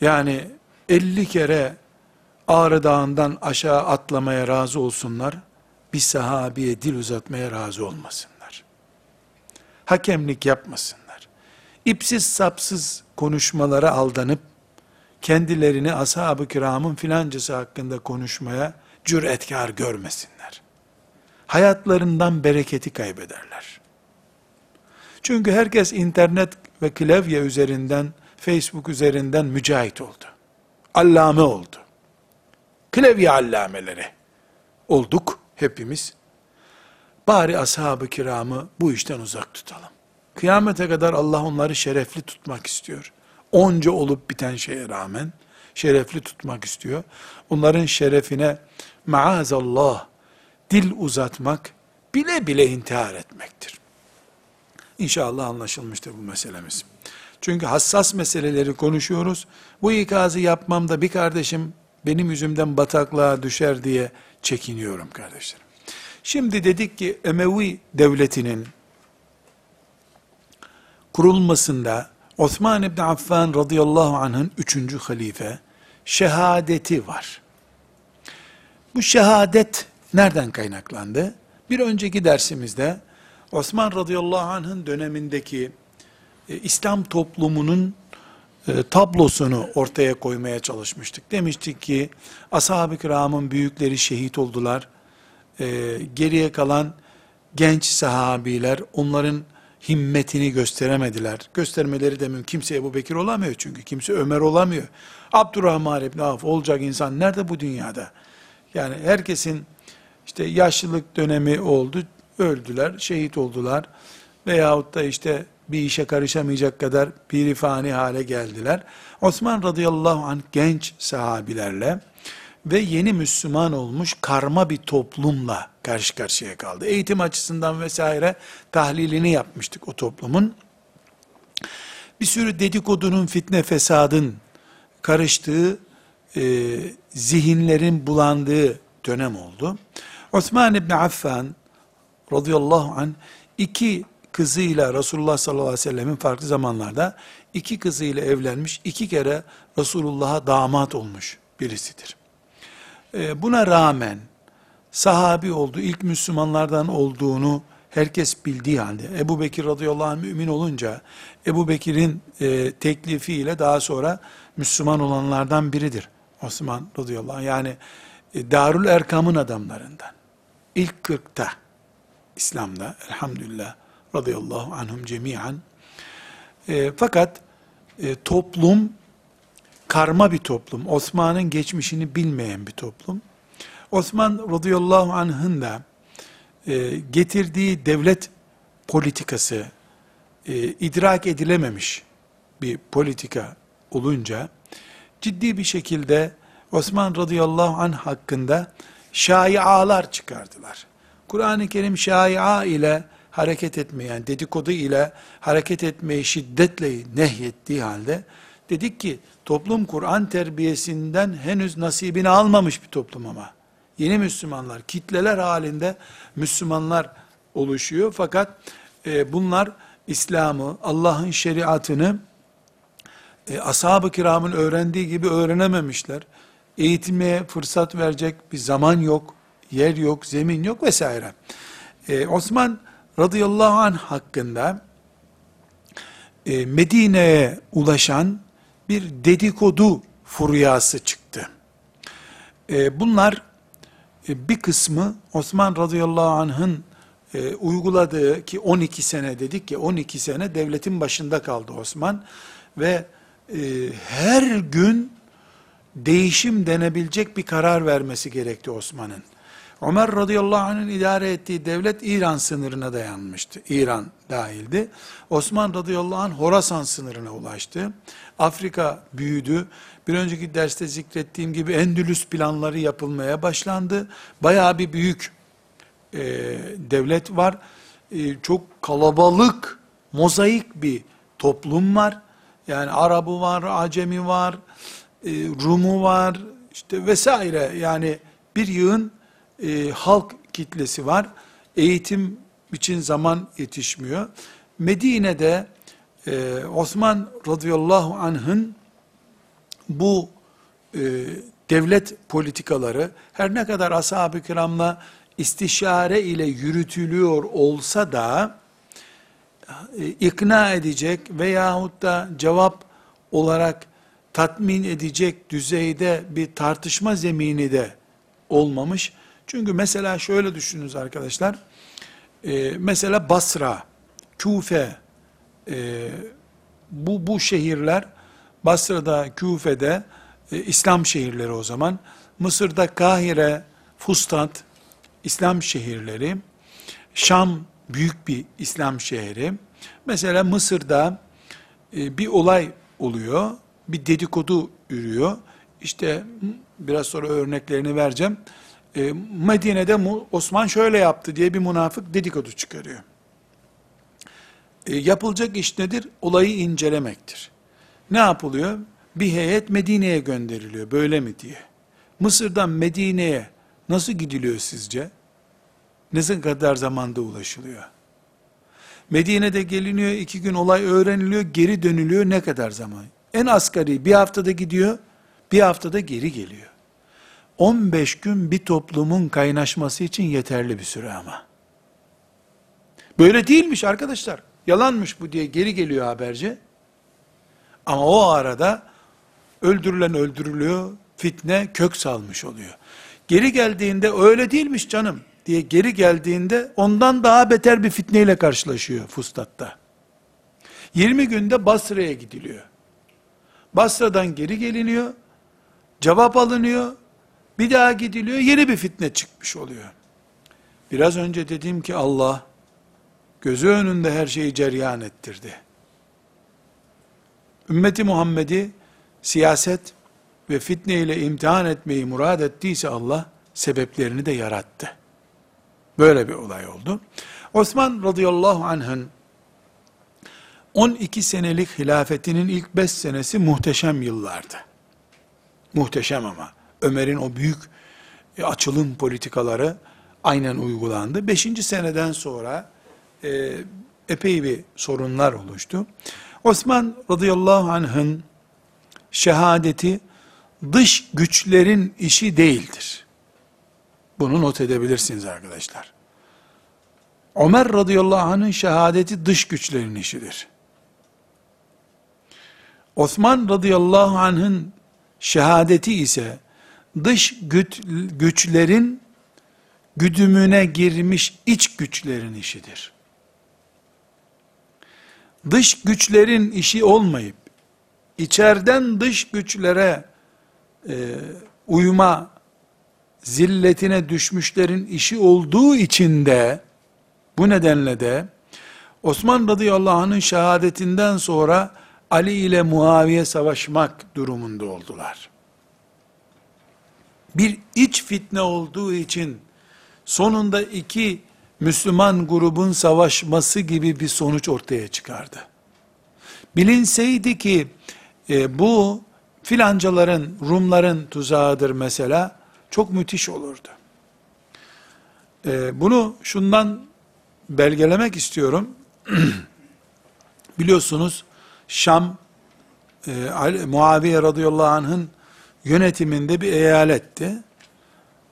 Yani 50 kere Ağrı Dağı'ndan aşağı atlamaya razı olsunlar, bir sahabiye dil uzatmaya razı olmasınlar. Hakemlik yapmasınlar. İpsiz sapsız konuşmalara aldanıp, kendilerini ashab-ı kiramın filancası hakkında konuşmaya cüretkar görmesinler. Hayatlarından bereketi kaybederler. Çünkü herkes internet ve klavye üzerinden, Facebook üzerinden mücahit oldu allame oldu. Klavye allameleri olduk hepimiz. Bari ashab-ı kiramı bu işten uzak tutalım. Kıyamete kadar Allah onları şerefli tutmak istiyor. Onca olup biten şeye rağmen şerefli tutmak istiyor. Onların şerefine maazallah dil uzatmak bile bile intihar etmektir. İnşallah anlaşılmıştır bu meselemiz. Çünkü hassas meseleleri konuşuyoruz. Bu ikazı yapmamda bir kardeşim benim yüzümden bataklığa düşer diye çekiniyorum kardeşlerim. Şimdi dedik ki Emevi devletinin kurulmasında Osman İbni Affan radıyallahu anh'ın üçüncü halife şehadeti var. Bu şehadet nereden kaynaklandı? Bir önceki dersimizde Osman radıyallahu anh'ın dönemindeki e, İslam toplumunun e, tablosunu ortaya koymaya çalışmıştık. Demiştik ki ashab-ı kiramın büyükleri şehit oldular. E, geriye kalan genç sahabiler onların himmetini gösteremediler. Göstermeleri de mümkün. Kimse Ebu Bekir olamıyor çünkü. Kimse Ömer olamıyor. Abdurrahman İbni Avf olacak insan nerede bu dünyada? Yani herkesin işte yaşlılık dönemi oldu, öldüler, şehit oldular. Veyahut da işte bir işe karışamayacak kadar pirifani hale geldiler. Osman radıyallahu anh genç sahabilerle ve yeni Müslüman olmuş karma bir toplumla karşı karşıya kaldı. Eğitim açısından vesaire tahlilini yapmıştık o toplumun. Bir sürü dedikodunun, fitne fesadın karıştığı, e, zihinlerin bulandığı dönem oldu. Osman İbni Affan radıyallahu anh iki kızıyla Resulullah sallallahu aleyhi ve sellemin farklı zamanlarda iki kızıyla evlenmiş, iki kere Resulullah'a damat olmuş birisidir. E, buna rağmen sahabi oldu, ilk Müslümanlardan olduğunu herkes bildiği halde Ebu Bekir radıyallahu anh mümin olunca Ebu Bekir'in e, teklifiyle daha sonra Müslüman olanlardan biridir. Osman radıyallahu anh yani e, Darül Erkam'ın adamlarından. İlk kırkta İslam'da elhamdülillah radıyallahu anhum cemiyen. E, fakat e, toplum karma bir toplum. Osman'ın geçmişini bilmeyen bir toplum. Osman radıyallahu anh'ın da e, getirdiği devlet politikası e, idrak edilememiş bir politika olunca ciddi bir şekilde Osman radıyallahu anh hakkında şaialar çıkardılar. Kur'an-ı Kerim şaia ile hareket etmeyen, dedikodu ile hareket etmeyi şiddetle nehyettiği halde dedik ki toplum Kur'an terbiyesinden henüz nasibini almamış bir toplum ama. Yeni Müslümanlar, kitleler halinde Müslümanlar oluşuyor. Fakat e, bunlar İslam'ı, Allah'ın şeriatını e, ashab-ı kiramın öğrendiği gibi öğrenememişler. Eğitmeye fırsat verecek bir zaman yok, yer yok, zemin yok vesaire. E, Osman radıyallahu anh hakkında e, Medine'ye ulaşan bir dedikodu furyası çıktı. E, bunlar e, bir kısmı Osman radıyallahu anh'ın e, uyguladığı ki 12 sene dedik ki 12 sene devletin başında kaldı Osman ve e, her gün değişim denebilecek bir karar vermesi gerekti Osman'ın. Ömer radıyallahu anh'ın idare ettiği devlet İran sınırına dayanmıştı. İran dahildi. Osman radıyallahu anh Horasan sınırına ulaştı. Afrika büyüdü. Bir önceki derste zikrettiğim gibi Endülüs planları yapılmaya başlandı. Bayağı bir büyük e, devlet var. E, çok kalabalık, mozaik bir toplum var. Yani Arabı var, Acemi var, e, Rumu var, işte vesaire. Yani bir yığın e, halk kitlesi var. Eğitim için zaman yetişmiyor. Medine'de e, Osman radıyallahu anh'ın bu e, devlet politikaları her ne kadar ashab-ı kiramla istişare ile yürütülüyor olsa da e, ikna edecek veyahut da cevap olarak tatmin edecek düzeyde bir tartışma zemini de olmamış. Çünkü mesela şöyle düşününüz arkadaşlar. E, mesela Basra, Küfe, e, bu, bu şehirler Basra'da, Küfe'de e, İslam şehirleri o zaman. Mısır'da Kahire, Fustat, İslam şehirleri. Şam büyük bir İslam şehri. Mesela Mısır'da e, bir olay oluyor. Bir dedikodu yürüyor. İşte biraz sonra örneklerini vereceğim. E, Medine'de Osman şöyle yaptı diye bir münafık dedikodu çıkarıyor. E, yapılacak iş nedir? Olayı incelemektir. Ne yapılıyor? Bir heyet Medine'ye gönderiliyor. Böyle mi diye. Mısır'dan Medine'ye nasıl gidiliyor sizce? Ne kadar zamanda ulaşılıyor? Medine'de geliniyor, iki gün olay öğreniliyor, geri dönülüyor ne kadar zaman? En asgari bir haftada gidiyor, bir haftada geri geliyor. 15 gün bir toplumun kaynaşması için yeterli bir süre ama. Böyle değilmiş arkadaşlar. Yalanmış bu diye geri geliyor haberci. Ama o arada öldürülen öldürülüyor, fitne kök salmış oluyor. Geri geldiğinde öyle değilmiş canım diye geri geldiğinde ondan daha beter bir fitneyle karşılaşıyor Fustat'ta. 20 günde Basra'ya gidiliyor. Basra'dan geri geliniyor, cevap alınıyor, bir daha gidiliyor, yeni bir fitne çıkmış oluyor. Biraz önce dedim ki Allah, gözü önünde her şeyi ceryan ettirdi. Ümmeti Muhammed'i siyaset ve fitne ile imtihan etmeyi murad ettiyse Allah, sebeplerini de yarattı. Böyle bir olay oldu. Osman radıyallahu anh'ın 12 senelik hilafetinin ilk 5 senesi muhteşem yıllardı. Muhteşem ama. Ömer'in o büyük e, açılım politikaları aynen uygulandı. 5. seneden sonra e, epey bir sorunlar oluştu. Osman radıyallahu anh'ın şehadeti dış güçlerin işi değildir. Bunu not edebilirsiniz arkadaşlar. Ömer radıyallahu anh'ın şehadeti dış güçlerin işidir. Osman radıyallahu anh'ın şehadeti ise dış güç, güçlerin güdümüne girmiş iç güçlerin işidir. Dış güçlerin işi olmayıp içeriden dış güçlere e, uyma zilletine düşmüşlerin işi olduğu için de bu nedenle de Osman radıyallahu anh'ın şehadetinden sonra Ali ile Muaviye savaşmak durumunda oldular. Bir iç fitne olduğu için sonunda iki Müslüman grubun savaşması gibi bir sonuç ortaya çıkardı. Bilinseydi ki e, bu filancaların, Rumların tuzağıdır mesela, çok müthiş olurdu. E, bunu şundan belgelemek istiyorum. Biliyorsunuz Şam, e, Muaviye radıyallahu anh'ın yönetiminde bir eyaletti.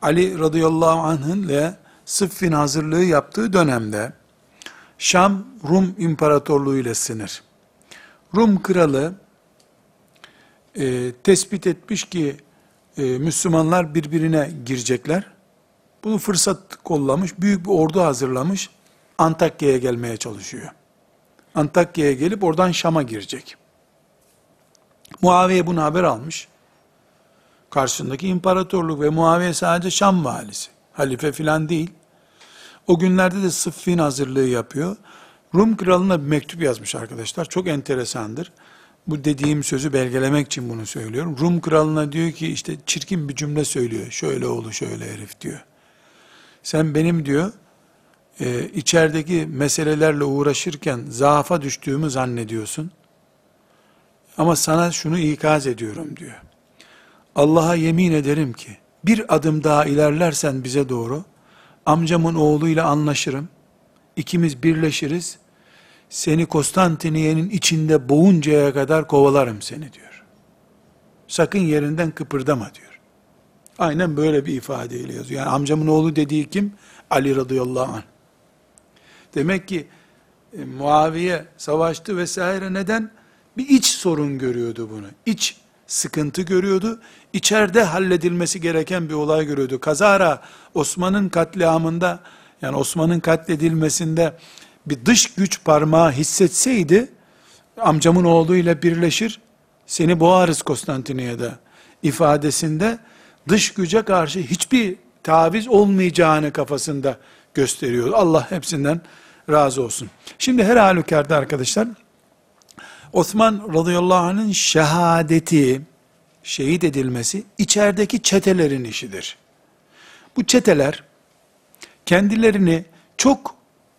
Ali radıyallahu anh'ın ile Sıffin hazırlığı yaptığı dönemde Şam Rum İmparatorluğu ile sınır. Rum kralı e, tespit etmiş ki e, Müslümanlar birbirine girecekler. Bunu fırsat kollamış, büyük bir ordu hazırlamış, Antakya'ya gelmeye çalışıyor. Antakya'ya gelip oradan Şam'a girecek. Muaviye bunu haber almış. Karşısındaki imparatorluk ve Muaviye sadece Şam valisi. Halife filan değil. O günlerde de Sıffin hazırlığı yapıyor. Rum kralına bir mektup yazmış arkadaşlar. Çok enteresandır. Bu dediğim sözü belgelemek için bunu söylüyorum. Rum kralına diyor ki işte çirkin bir cümle söylüyor. Şöyle oğlu şöyle herif diyor. Sen benim diyor e, içerideki meselelerle uğraşırken zaafa düştüğümü zannediyorsun. Ama sana şunu ikaz ediyorum diyor. Allah'a yemin ederim ki bir adım daha ilerlersen bize doğru amcamın oğluyla anlaşırım. İkimiz birleşiriz. Seni Konstantiniye'nin içinde boğuncaya kadar kovalarım seni diyor. Sakın yerinden kıpırdama diyor. Aynen böyle bir ifadeyle yazıyor. Yani amcamın oğlu dediği kim? Ali radıyallahu anh. Demek ki e, Muaviye savaştı vesaire neden? Bir iç sorun görüyordu bunu. İç sıkıntı görüyordu. İçeride halledilmesi gereken bir olay görüyordu. Kazara Osman'ın katliamında yani Osman'ın katledilmesinde bir dış güç parmağı hissetseydi amcamın oğluyla birleşir seni boğarız Konstantiniye'de ifadesinde dış güce karşı hiçbir taviz olmayacağını kafasında gösteriyor. Allah hepsinden razı olsun. Şimdi her halükarda arkadaşlar Osman radıyallahu anh'ın şehadeti, şehit edilmesi içerideki çetelerin işidir. Bu çeteler kendilerini çok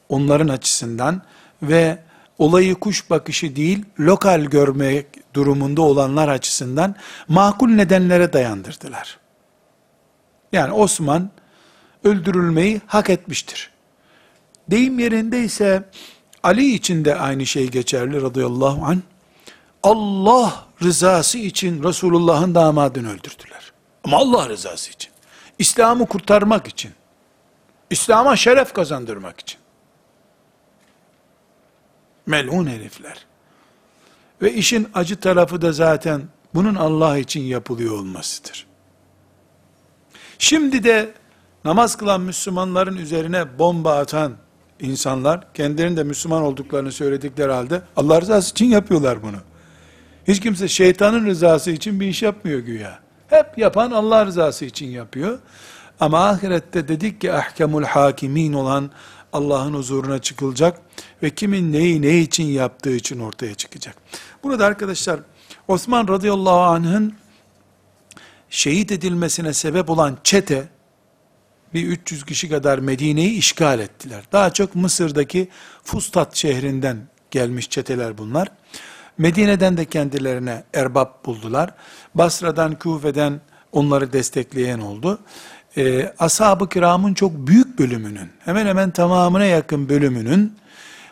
onların açısından ve olayı kuş bakışı değil lokal görmek durumunda olanlar açısından makul nedenlere dayandırdılar. Yani Osman öldürülmeyi hak etmiştir. Deyim yerindeyse Ali için de aynı şey geçerli radıyallahu anh. Allah rızası için Resulullah'ın damadını öldürdüler. Ama Allah rızası için. İslam'ı kurtarmak için. İslam'a şeref kazandırmak için. Melun herifler. Ve işin acı tarafı da zaten bunun Allah için yapılıyor olmasıdır. Şimdi de namaz kılan Müslümanların üzerine bomba atan insanlar, kendilerinin de Müslüman olduklarını söyledikleri halde Allah rızası için yapıyorlar bunu. Hiç kimse şeytanın rızası için bir iş yapmıyor güya. Hep yapan Allah rızası için yapıyor. Ama ahirette dedik ki ahkemul hakimin olan Allah'ın huzuruna çıkılacak ve kimin neyi ne için yaptığı için ortaya çıkacak. Burada arkadaşlar Osman radıyallahu anh'ın şehit edilmesine sebep olan çete bir 300 kişi kadar Medine'yi işgal ettiler. Daha çok Mısır'daki Fustat şehrinden gelmiş çeteler bunlar. Medine'den de kendilerine erbap buldular. Basra'dan, Kufe'den onları destekleyen oldu. Ee, Ashab-ı kiramın çok büyük bölümünün, hemen hemen tamamına yakın bölümünün,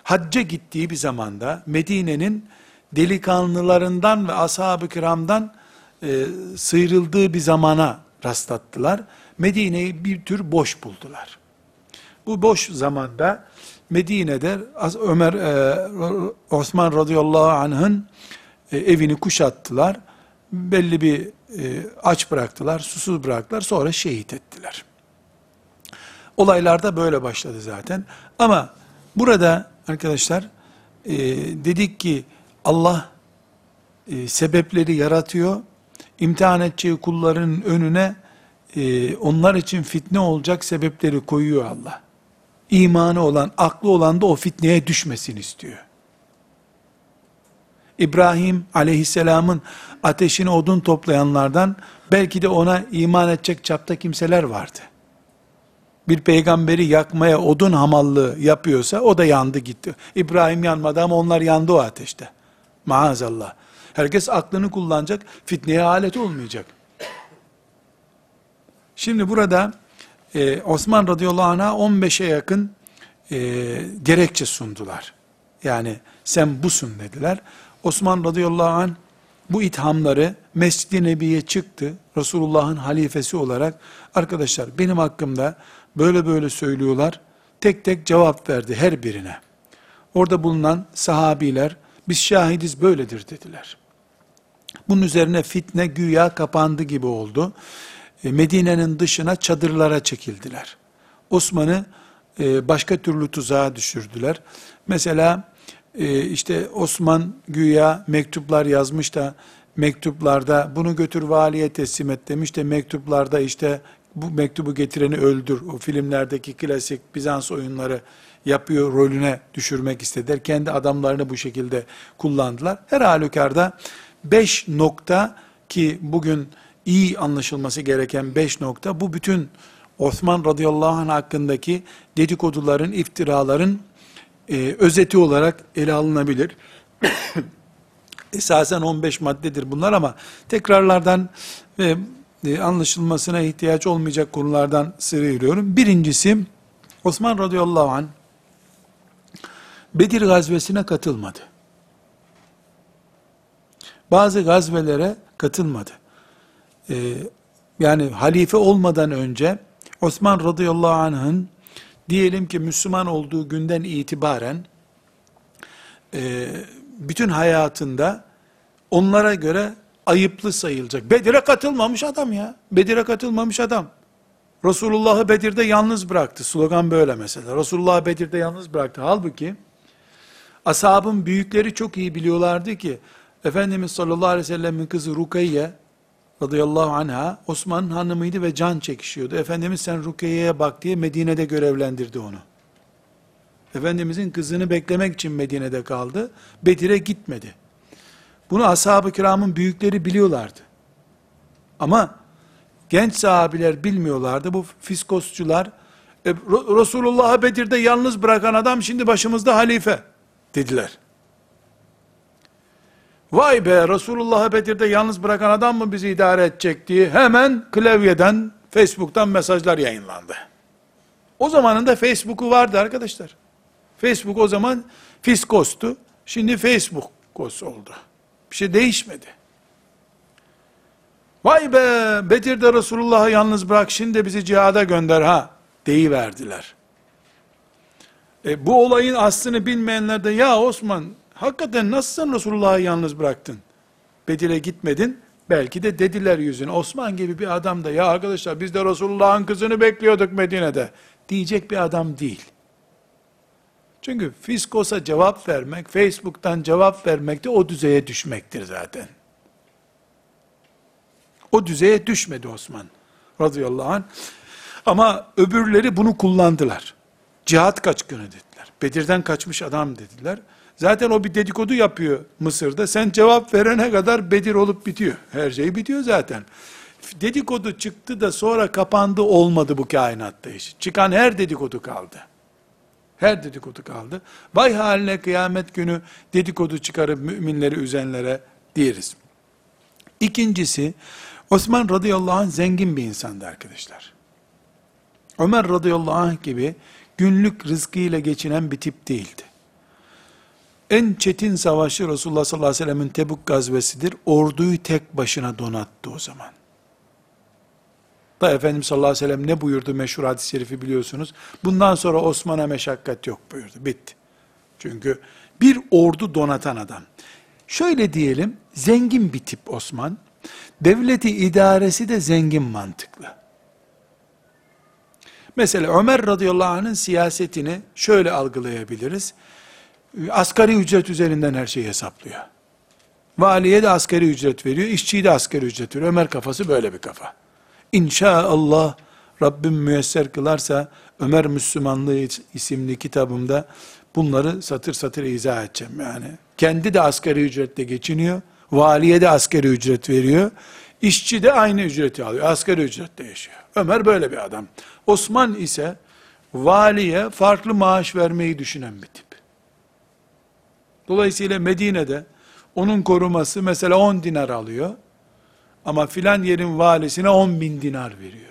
hacca gittiği bir zamanda Medine'nin delikanlılarından ve ashab-ı kiramdan e, sıyrıldığı bir zamana rastlattılar. Medine'yi bir tür boş buldular. Bu boş zamanda Medine'de Ömer e, Osman radıyallahu anh'ın e, evini kuşattılar. Belli bir e, aç bıraktılar, susuz bıraktılar. Sonra şehit ettiler. Olaylar da böyle başladı zaten. Ama burada arkadaşlar e, dedik ki Allah e, sebepleri yaratıyor. İmtihan edeceği kulların önüne e, onlar için fitne olacak sebepleri koyuyor Allah. İmanı olan, aklı olan da o fitneye düşmesin istiyor. İbrahim aleyhisselamın ateşine odun toplayanlardan belki de ona iman edecek çapta kimseler vardı. Bir peygamberi yakmaya odun hamallığı yapıyorsa o da yandı gitti. İbrahim yanmadı ama onlar yandı o ateşte. Maazallah. Herkes aklını kullanacak, fitneye alet olmayacak. Şimdi burada e, Osman radıyallahu anh'a 15'e yakın e, gerekçe sundular. Yani sen busun dediler. Osman radıyallahu anh bu ithamları Mescid-i Nebi'ye çıktı. Resulullah'ın halifesi olarak arkadaşlar benim hakkımda böyle böyle söylüyorlar. Tek tek cevap verdi her birine. Orada bulunan sahabiler biz şahidiz böyledir dediler. Bunun üzerine fitne güya kapandı gibi oldu. E, Medine'nin dışına çadırlara çekildiler. Osman'ı e, başka türlü tuzağa düşürdüler. Mesela e, işte Osman güya mektuplar yazmış da mektuplarda bunu götür valiye teslim et demiş de mektuplarda işte bu mektubu getireni öldür. O filmlerdeki klasik Bizans oyunları yapıyor rolüne düşürmek istediler. Kendi adamlarını bu şekilde kullandılar. Her halükarda beş nokta ki bugün iyi anlaşılması gereken beş nokta bu bütün Osman radıyallahu anh hakkındaki dedikoduların, iftiraların e, özeti olarak ele alınabilir. Esasen 15 maddedir bunlar ama tekrarlardan ve e, anlaşılmasına ihtiyaç olmayacak konulardan sırayıyorum. Birincisi Osman radıyallahu anh Bedir gazvesine katılmadı. Bazı gazvelere katılmadı. Ee, yani halife olmadan önce Osman radıyallahu anh'ın diyelim ki Müslüman olduğu günden itibaren e, bütün hayatında onlara göre ayıplı sayılacak. Bedir'e katılmamış adam ya. Bedir'e katılmamış adam. Resulullah'ı Bedir'de yalnız bıraktı. Slogan böyle mesela. Resulullah'ı Bedir'de yalnız bıraktı. Halbuki ashabın büyükleri çok iyi biliyorlardı ki Efendimiz sallallahu aleyhi ve sellem'in kızı Rukayye radıyallahu anha Osman'ın hanımıydı ve can çekişiyordu. Efendimiz sen Rukiye'ye bak diye Medine'de görevlendirdi onu. Efendimizin kızını beklemek için Medine'de kaldı. Bedir'e gitmedi. Bunu ashab-ı kiramın büyükleri biliyorlardı. Ama genç sahabiler bilmiyorlardı. Bu fiskosçular e, Resulullah'ı Bedir'de yalnız bırakan adam şimdi başımızda halife dediler. Vay be Resulullah'ı Bedir'de yalnız bırakan adam mı bizi idare edecek diye hemen klavyeden, Facebook'tan mesajlar yayınlandı. O zamanında Facebook'u vardı arkadaşlar. Facebook o zaman fiskostu. Şimdi Facebook kos oldu. Bir şey değişmedi. Vay be Bedir'de Resulullah'ı yalnız bırak şimdi bizi cihada gönder ha deyiverdiler. E, bu olayın aslını bilmeyenler de ya Osman hakikaten nasıl sen Resulullah'ı yalnız bıraktın? Bedir'e gitmedin. Belki de dediler yüzüne. Osman gibi bir adam da ya arkadaşlar biz de Resulullah'ın kızını bekliyorduk Medine'de. Diyecek bir adam değil. Çünkü Fiskos'a cevap vermek, Facebook'tan cevap vermek de o düzeye düşmektir zaten. O düzeye düşmedi Osman radıyallahu anh. Ama öbürleri bunu kullandılar. Cihat kaçkını dediler. Bedir'den kaçmış adam dediler. Zaten o bir dedikodu yapıyor Mısır'da. Sen cevap verene kadar Bedir olup bitiyor. Her şey bitiyor zaten. Dedikodu çıktı da sonra kapandı olmadı bu kainatta iş. Çıkan her dedikodu kaldı. Her dedikodu kaldı. Vay haline kıyamet günü dedikodu çıkarıp müminleri üzenlere diyeriz. İkincisi, Osman radıyallahu anh zengin bir insandı arkadaşlar. Ömer radıyallahu anh gibi günlük rızkıyla geçinen bir tip değildi. En çetin savaşı Resulullah sallallahu aleyhi ve sellemin Tebuk gazvesidir. Orduyu tek başına donattı o zaman. Da Efendimiz sallallahu aleyhi ve sellem ne buyurdu meşhur hadis-i şerifi biliyorsunuz. Bundan sonra Osman'a meşakkat yok buyurdu. Bitti. Çünkü bir ordu donatan adam. Şöyle diyelim, zengin bir tip Osman. Devleti idaresi de zengin mantıklı. Mesela Ömer radıyallahu anh'ın siyasetini şöyle algılayabiliriz. Asgari ücret üzerinden her şeyi hesaplıyor. Valiye de asgari ücret veriyor, işçiye de asgari ücret veriyor. Ömer kafası böyle bir kafa. İnşallah Rabbim müyesser kılarsa Ömer Müslümanlığı isimli kitabımda bunları satır satır izah edeceğim yani. Kendi de asgari ücretle geçiniyor. Valiye de asgari ücret veriyor. İşçi de aynı ücreti alıyor. Asgari ücretle yaşıyor. Ömer böyle bir adam. Osman ise valiye farklı maaş vermeyi düşünen bir tip. Dolayısıyla Medine'de onun koruması mesela 10 dinar alıyor. Ama filan yerin valisine 10 bin dinar veriyor.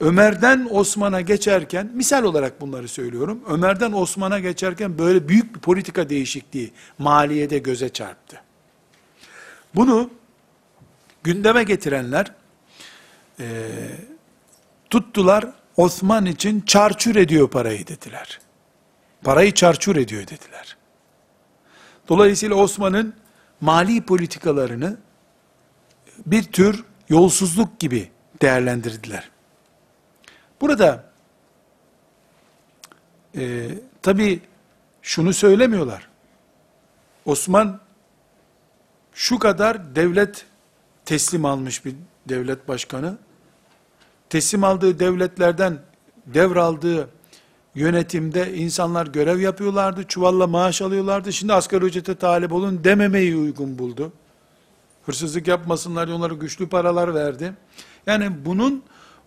Ömer'den Osman'a geçerken, misal olarak bunları söylüyorum, Ömer'den Osman'a geçerken böyle büyük bir politika değişikliği maliyede göze çarptı. Bunu gündeme getirenler, e, tuttular, Osman için çarçur ediyor parayı dediler. Parayı çarçur ediyor dediler. Dolayısıyla Osman'ın mali politikalarını bir tür yolsuzluk gibi değerlendirdiler. Burada e, tabi şunu söylemiyorlar. Osman şu kadar devlet teslim almış bir devlet başkanı. Teslim aldığı devletlerden devraldığı yönetimde insanlar görev yapıyorlardı, çuvalla maaş alıyorlardı. Şimdi asgari ücrete talip olun dememeyi uygun buldu. Hırsızlık yapmasınlar diye onlara güçlü paralar verdi. Yani bunun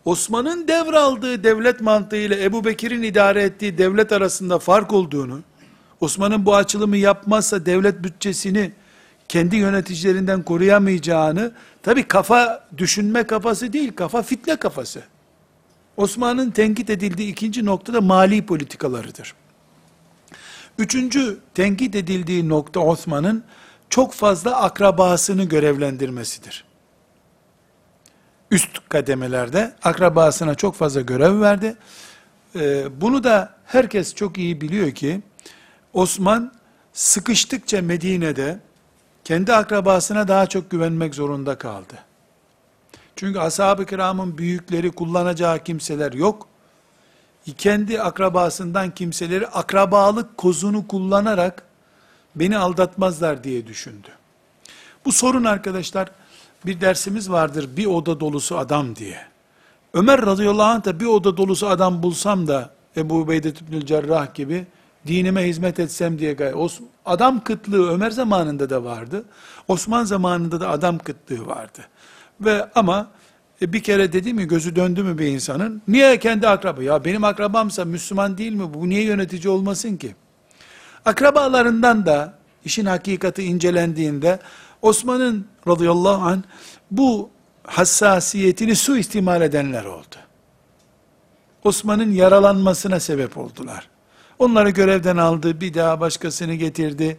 Osman'ın devraldığı devlet mantığıyla Ebu Bekir'in idare ettiği devlet arasında fark olduğunu, Osman'ın bu açılımı yapmazsa devlet bütçesini kendi yöneticilerinden koruyamayacağını, tabi kafa düşünme kafası değil, kafa fitne kafası. Osman'ın tenkit edildiği ikinci nokta da mali politikalarıdır. Üçüncü tenkit edildiği nokta Osman'ın çok fazla akrabasını görevlendirmesidir. Üst kademelerde akrabasına çok fazla görev verdi. Ee, bunu da herkes çok iyi biliyor ki Osman sıkıştıkça Medine'de kendi akrabasına daha çok güvenmek zorunda kaldı. Çünkü ashab-ı kiramın büyükleri kullanacağı kimseler yok. Kendi akrabasından kimseleri akrabalık kozunu kullanarak beni aldatmazlar diye düşündü. Bu sorun arkadaşlar bir dersimiz vardır bir oda dolusu adam diye. Ömer radıyallahu anh da bir oda dolusu adam bulsam da Ebu Ubeyde İbnül Cerrah gibi dinime hizmet etsem diye gayret. Adam kıtlığı Ömer zamanında da vardı. Osman zamanında da adam kıtlığı vardı. Ve ama e, bir kere dedi mi gözü döndü mü bir insanın niye kendi akraba ya benim akrabamsa Müslüman değil mi bu niye yönetici olmasın ki? Akrabalarından da işin hakikati incelendiğinde Osman'ın radıyallahu anh bu hassasiyetini suistimal edenler oldu. Osman'ın yaralanmasına sebep oldular. Onları görevden aldı, bir daha başkasını getirdi.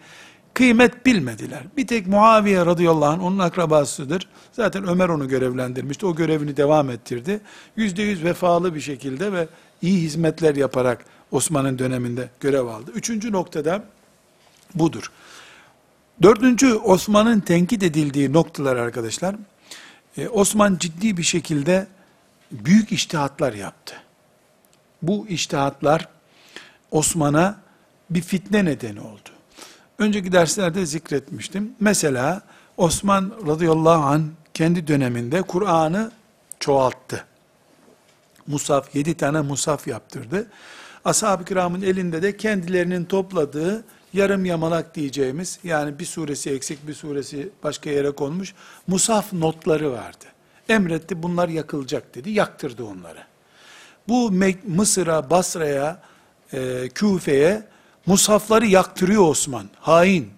Kıymet bilmediler. Bir tek Muaviye radıyallahu anh onun akrabasıdır. Zaten Ömer onu görevlendirmişti. O görevini devam ettirdi. Yüzde yüz vefalı bir şekilde ve iyi hizmetler yaparak Osman'ın döneminde görev aldı. Üçüncü noktada budur. Dördüncü Osman'ın tenkit edildiği noktalar arkadaşlar, e, Osman ciddi bir şekilde büyük iştihatlar yaptı. Bu iştihatlar Osman'a bir fitne nedeni oldu. Önceki derslerde zikretmiştim. Mesela Osman radıyallahu an kendi döneminde Kur'an'ı çoğalttı. Musaf, yedi tane musaf yaptırdı. Ashab-ı kiramın elinde de kendilerinin topladığı yarım yamalak diyeceğimiz, yani bir suresi eksik bir suresi başka yere konmuş, musaf notları vardı. Emretti bunlar yakılacak dedi, yaktırdı onları. Bu Mısır'a, Basra'ya, e, Küfe'ye musafları yaktırıyor Osman. Hain.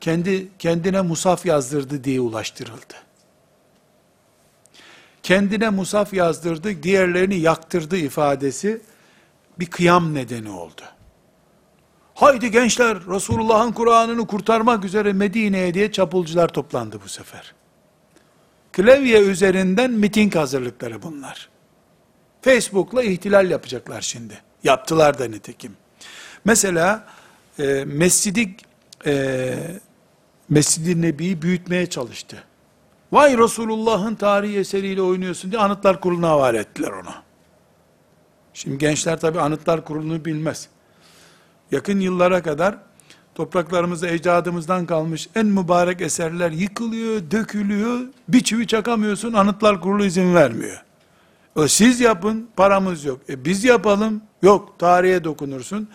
Kendi kendine musaf yazdırdı diye ulaştırıldı. Kendine musaf yazdırdı, diğerlerini yaktırdı ifadesi bir kıyam nedeni oldu. Haydi gençler Resulullah'ın Kur'an'ını kurtarmak üzere Medine'ye diye çapulcular toplandı bu sefer. Klavye üzerinden miting hazırlıkları bunlar. Facebook'la ihtilal yapacaklar şimdi. Yaptılar da nitekim. Mesela e, Mescidi e, Mescid-i Nebi'yi büyütmeye çalıştı. Vay Resulullah'ın tarihi eseriyle oynuyorsun diye Anıtlar Kurulu'na havale ettiler onu. Şimdi gençler tabi Anıtlar Kurulu'nu bilmez. Yakın yıllara kadar topraklarımızda ecdadımızdan kalmış en mübarek eserler yıkılıyor, dökülüyor, bir çivi çakamıyorsun, Anıtlar Kurulu izin vermiyor. E, siz yapın, paramız yok. E biz yapalım, yok, tarihe dokunursun.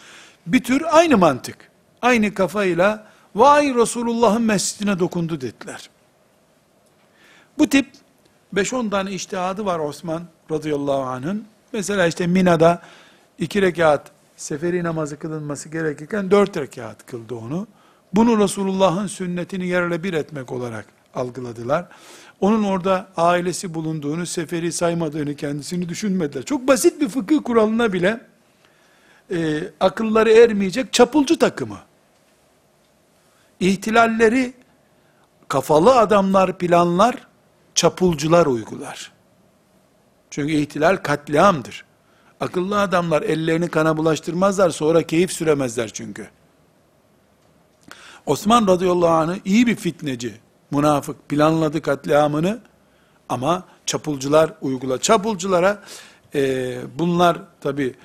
Bir tür aynı mantık. Aynı kafayla, vay Resulullah'ın mescidine dokundu dediler. Bu tip 5-10 tane iştihadı var Osman radıyallahu anh'ın. Mesela işte Mina'da iki rekat seferi namazı kılınması gerekirken dört rekat kıldı onu. Bunu Resulullah'ın sünnetini yerle bir etmek olarak algıladılar. Onun orada ailesi bulunduğunu, seferi saymadığını kendisini düşünmediler. Çok basit bir fıkıh kuralına bile e, akılları ermeyecek çapulcu takımı. İhtilalleri kafalı adamlar planlar, çapulcular uygular. Çünkü ihtilal katliamdır. Akıllı adamlar ellerini kana bulaştırmazlar, sonra keyif süremezler çünkü. Osman radıyallahu anh'ı iyi bir fitneci, münafık planladı katliamını ama çapulcular uygula. Çapulculara e, bunlar tabi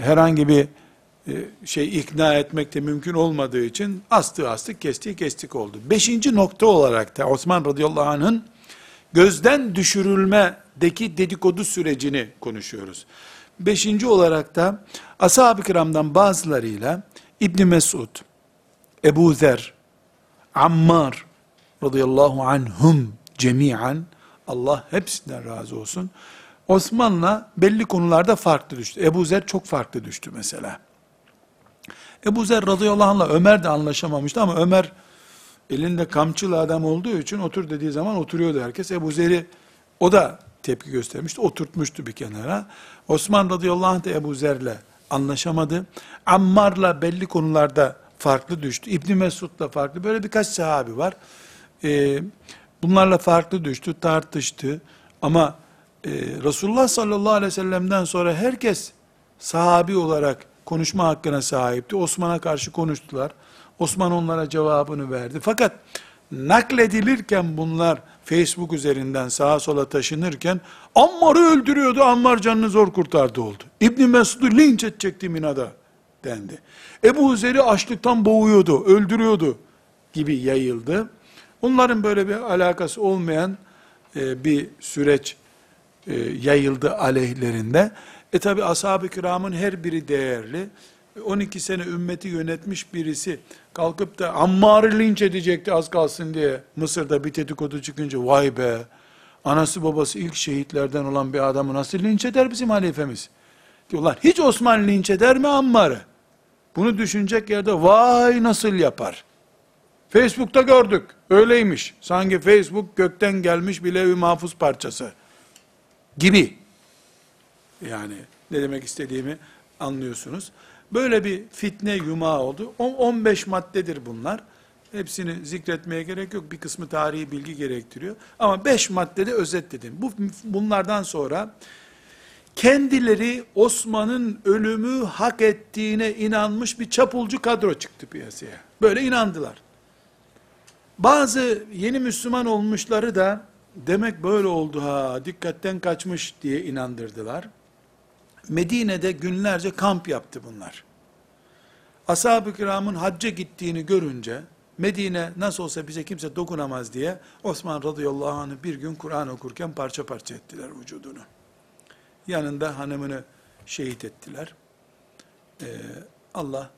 herhangi bir e, şey ikna etmek de mümkün olmadığı için astı astık kesti kestik oldu. Beşinci nokta olarak da Osman radıyallahu anh'ın gözden düşürülmedeki dedikodu sürecini konuşuyoruz. Beşinci olarak da ashab-ı kiramdan bazılarıyla İbn Mesud, Ebu Zer, Ammar radıyallahu anhum cemiyen Allah hepsinden razı olsun. Osman'la belli konularda farklı düştü. Ebu Zer çok farklı düştü mesela. Ebu Zer radıyallahu anh'la Ömer de anlaşamamıştı ama Ömer elinde kamçılı adam olduğu için otur dediği zaman oturuyordu herkes. Ebu Zer'i o da tepki göstermişti. Oturtmuştu bir kenara. Osman radıyallahu anh de Ebu Zer'le anlaşamadı. Ammar'la belli konularda farklı düştü. İbni Mesud'la farklı. Böyle birkaç sahabi var. Ee, bunlarla farklı düştü, tartıştı. Ama e, Resulullah sallallahu aleyhi ve sellem'den sonra herkes sahabi olarak konuşma hakkına sahipti. Osman'a karşı konuştular. Osman onlara cevabını verdi. Fakat nakledilirken bunlar Facebook üzerinden sağa sola taşınırken Ammar'ı öldürüyordu, Ammar canını zor kurtardı oldu. İbni Mesud'u linç edecekti Mina'da dendi. Ebu Zer'i açlıktan boğuyordu, öldürüyordu gibi yayıldı. Onların böyle bir alakası olmayan e, bir süreç e, yayıldı aleyhlerinde. E tabi ashab-ı kiramın her biri değerli. 12 sene ümmeti yönetmiş birisi kalkıp da Ammar'ı linç edecekti az kalsın diye Mısır'da bir dedikodu çıkınca vay be anası babası ilk şehitlerden olan bir adamı nasıl linç eder bizim halifemiz? Diyorlar hiç Osman linç eder mi Ammar'ı? Bunu düşünecek yerde vay nasıl yapar? Facebook'ta gördük. Öyleymiş. Sanki Facebook gökten gelmiş bir levh-i mahfuz parçası. Gibi. Yani ne demek istediğimi anlıyorsunuz. Böyle bir fitne yumağı oldu. 15 maddedir bunlar. Hepsini zikretmeye gerek yok. Bir kısmı tarihi bilgi gerektiriyor. Ama 5 maddede özetledim. Bu, bunlardan sonra kendileri Osman'ın ölümü hak ettiğine inanmış bir çapulcu kadro çıktı piyasaya. Böyle inandılar. Bazı yeni Müslüman olmuşları da demek böyle oldu ha dikkatten kaçmış diye inandırdılar. Medine'de günlerce kamp yaptı bunlar. Ashab-ı kiramın hacca gittiğini görünce Medine nasıl olsa bize kimse dokunamaz diye Osman radıyallahu anh'ı bir gün Kur'an okurken parça parça ettiler vücudunu. Yanında hanımını şehit ettiler. Ee, Allah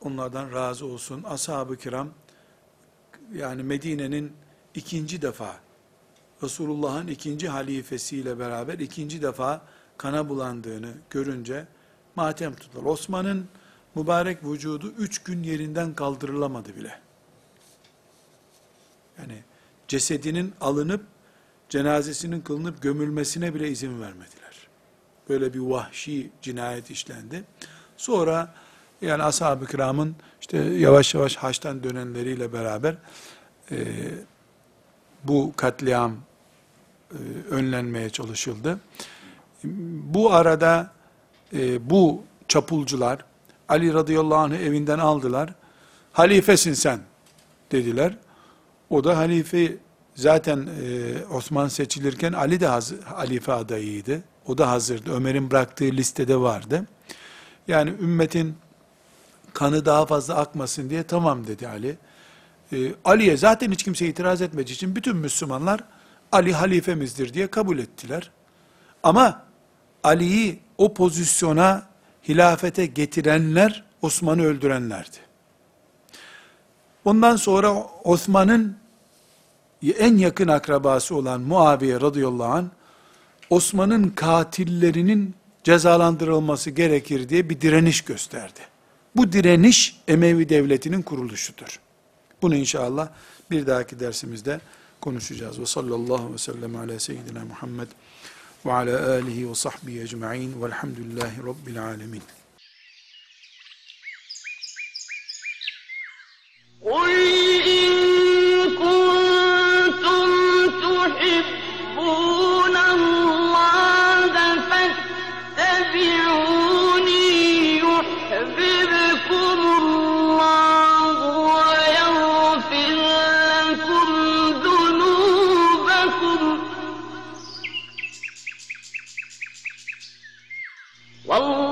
onlardan razı olsun. Ashab-ı kiram yani Medine'nin ikinci defa Resulullah'ın ikinci halifesiyle beraber ikinci defa kana bulandığını görünce matem tuttular. Osman'ın mübarek vücudu üç gün yerinden kaldırılamadı bile. Yani cesedinin alınıp cenazesinin kılınıp gömülmesine bile izin vermediler. Böyle bir vahşi cinayet işlendi. Sonra yani ashab-ı kiramın işte yavaş yavaş haçtan dönenleriyle beraber e, bu katliam önlenmeye çalışıldı. Bu arada e, bu çapulcular Ali radıyallahu anh'ı evinden aldılar. Halifesin sen dediler. O da halife zaten e, Osman seçilirken Ali de hazır, halife adayıydı. O da hazırdı. Ömer'in bıraktığı listede vardı. Yani ümmetin kanı daha fazla akmasın diye tamam dedi Ali. Ee, Ali'ye zaten hiç kimse itiraz etmediği için bütün Müslümanlar Ali halifemizdir diye kabul ettiler. Ama Ali'yi o pozisyona hilafete getirenler Osman'ı öldürenlerdi. Ondan sonra Osman'ın en yakın akrabası olan Muaviye radıyallahu anh Osman'ın katillerinin cezalandırılması gerekir diye bir direniş gösterdi. Bu direniş Emevi devletinin kuruluşudur. Bunu inşallah bir dahaki dersimizde konuşacağız. Ve sallallahu aleyhi ve sellem ala seyyidina Muhammed ve ala alihi ve sahbihi ecma'in velhamdülillahi rabbil alemin. قل إن كنت والله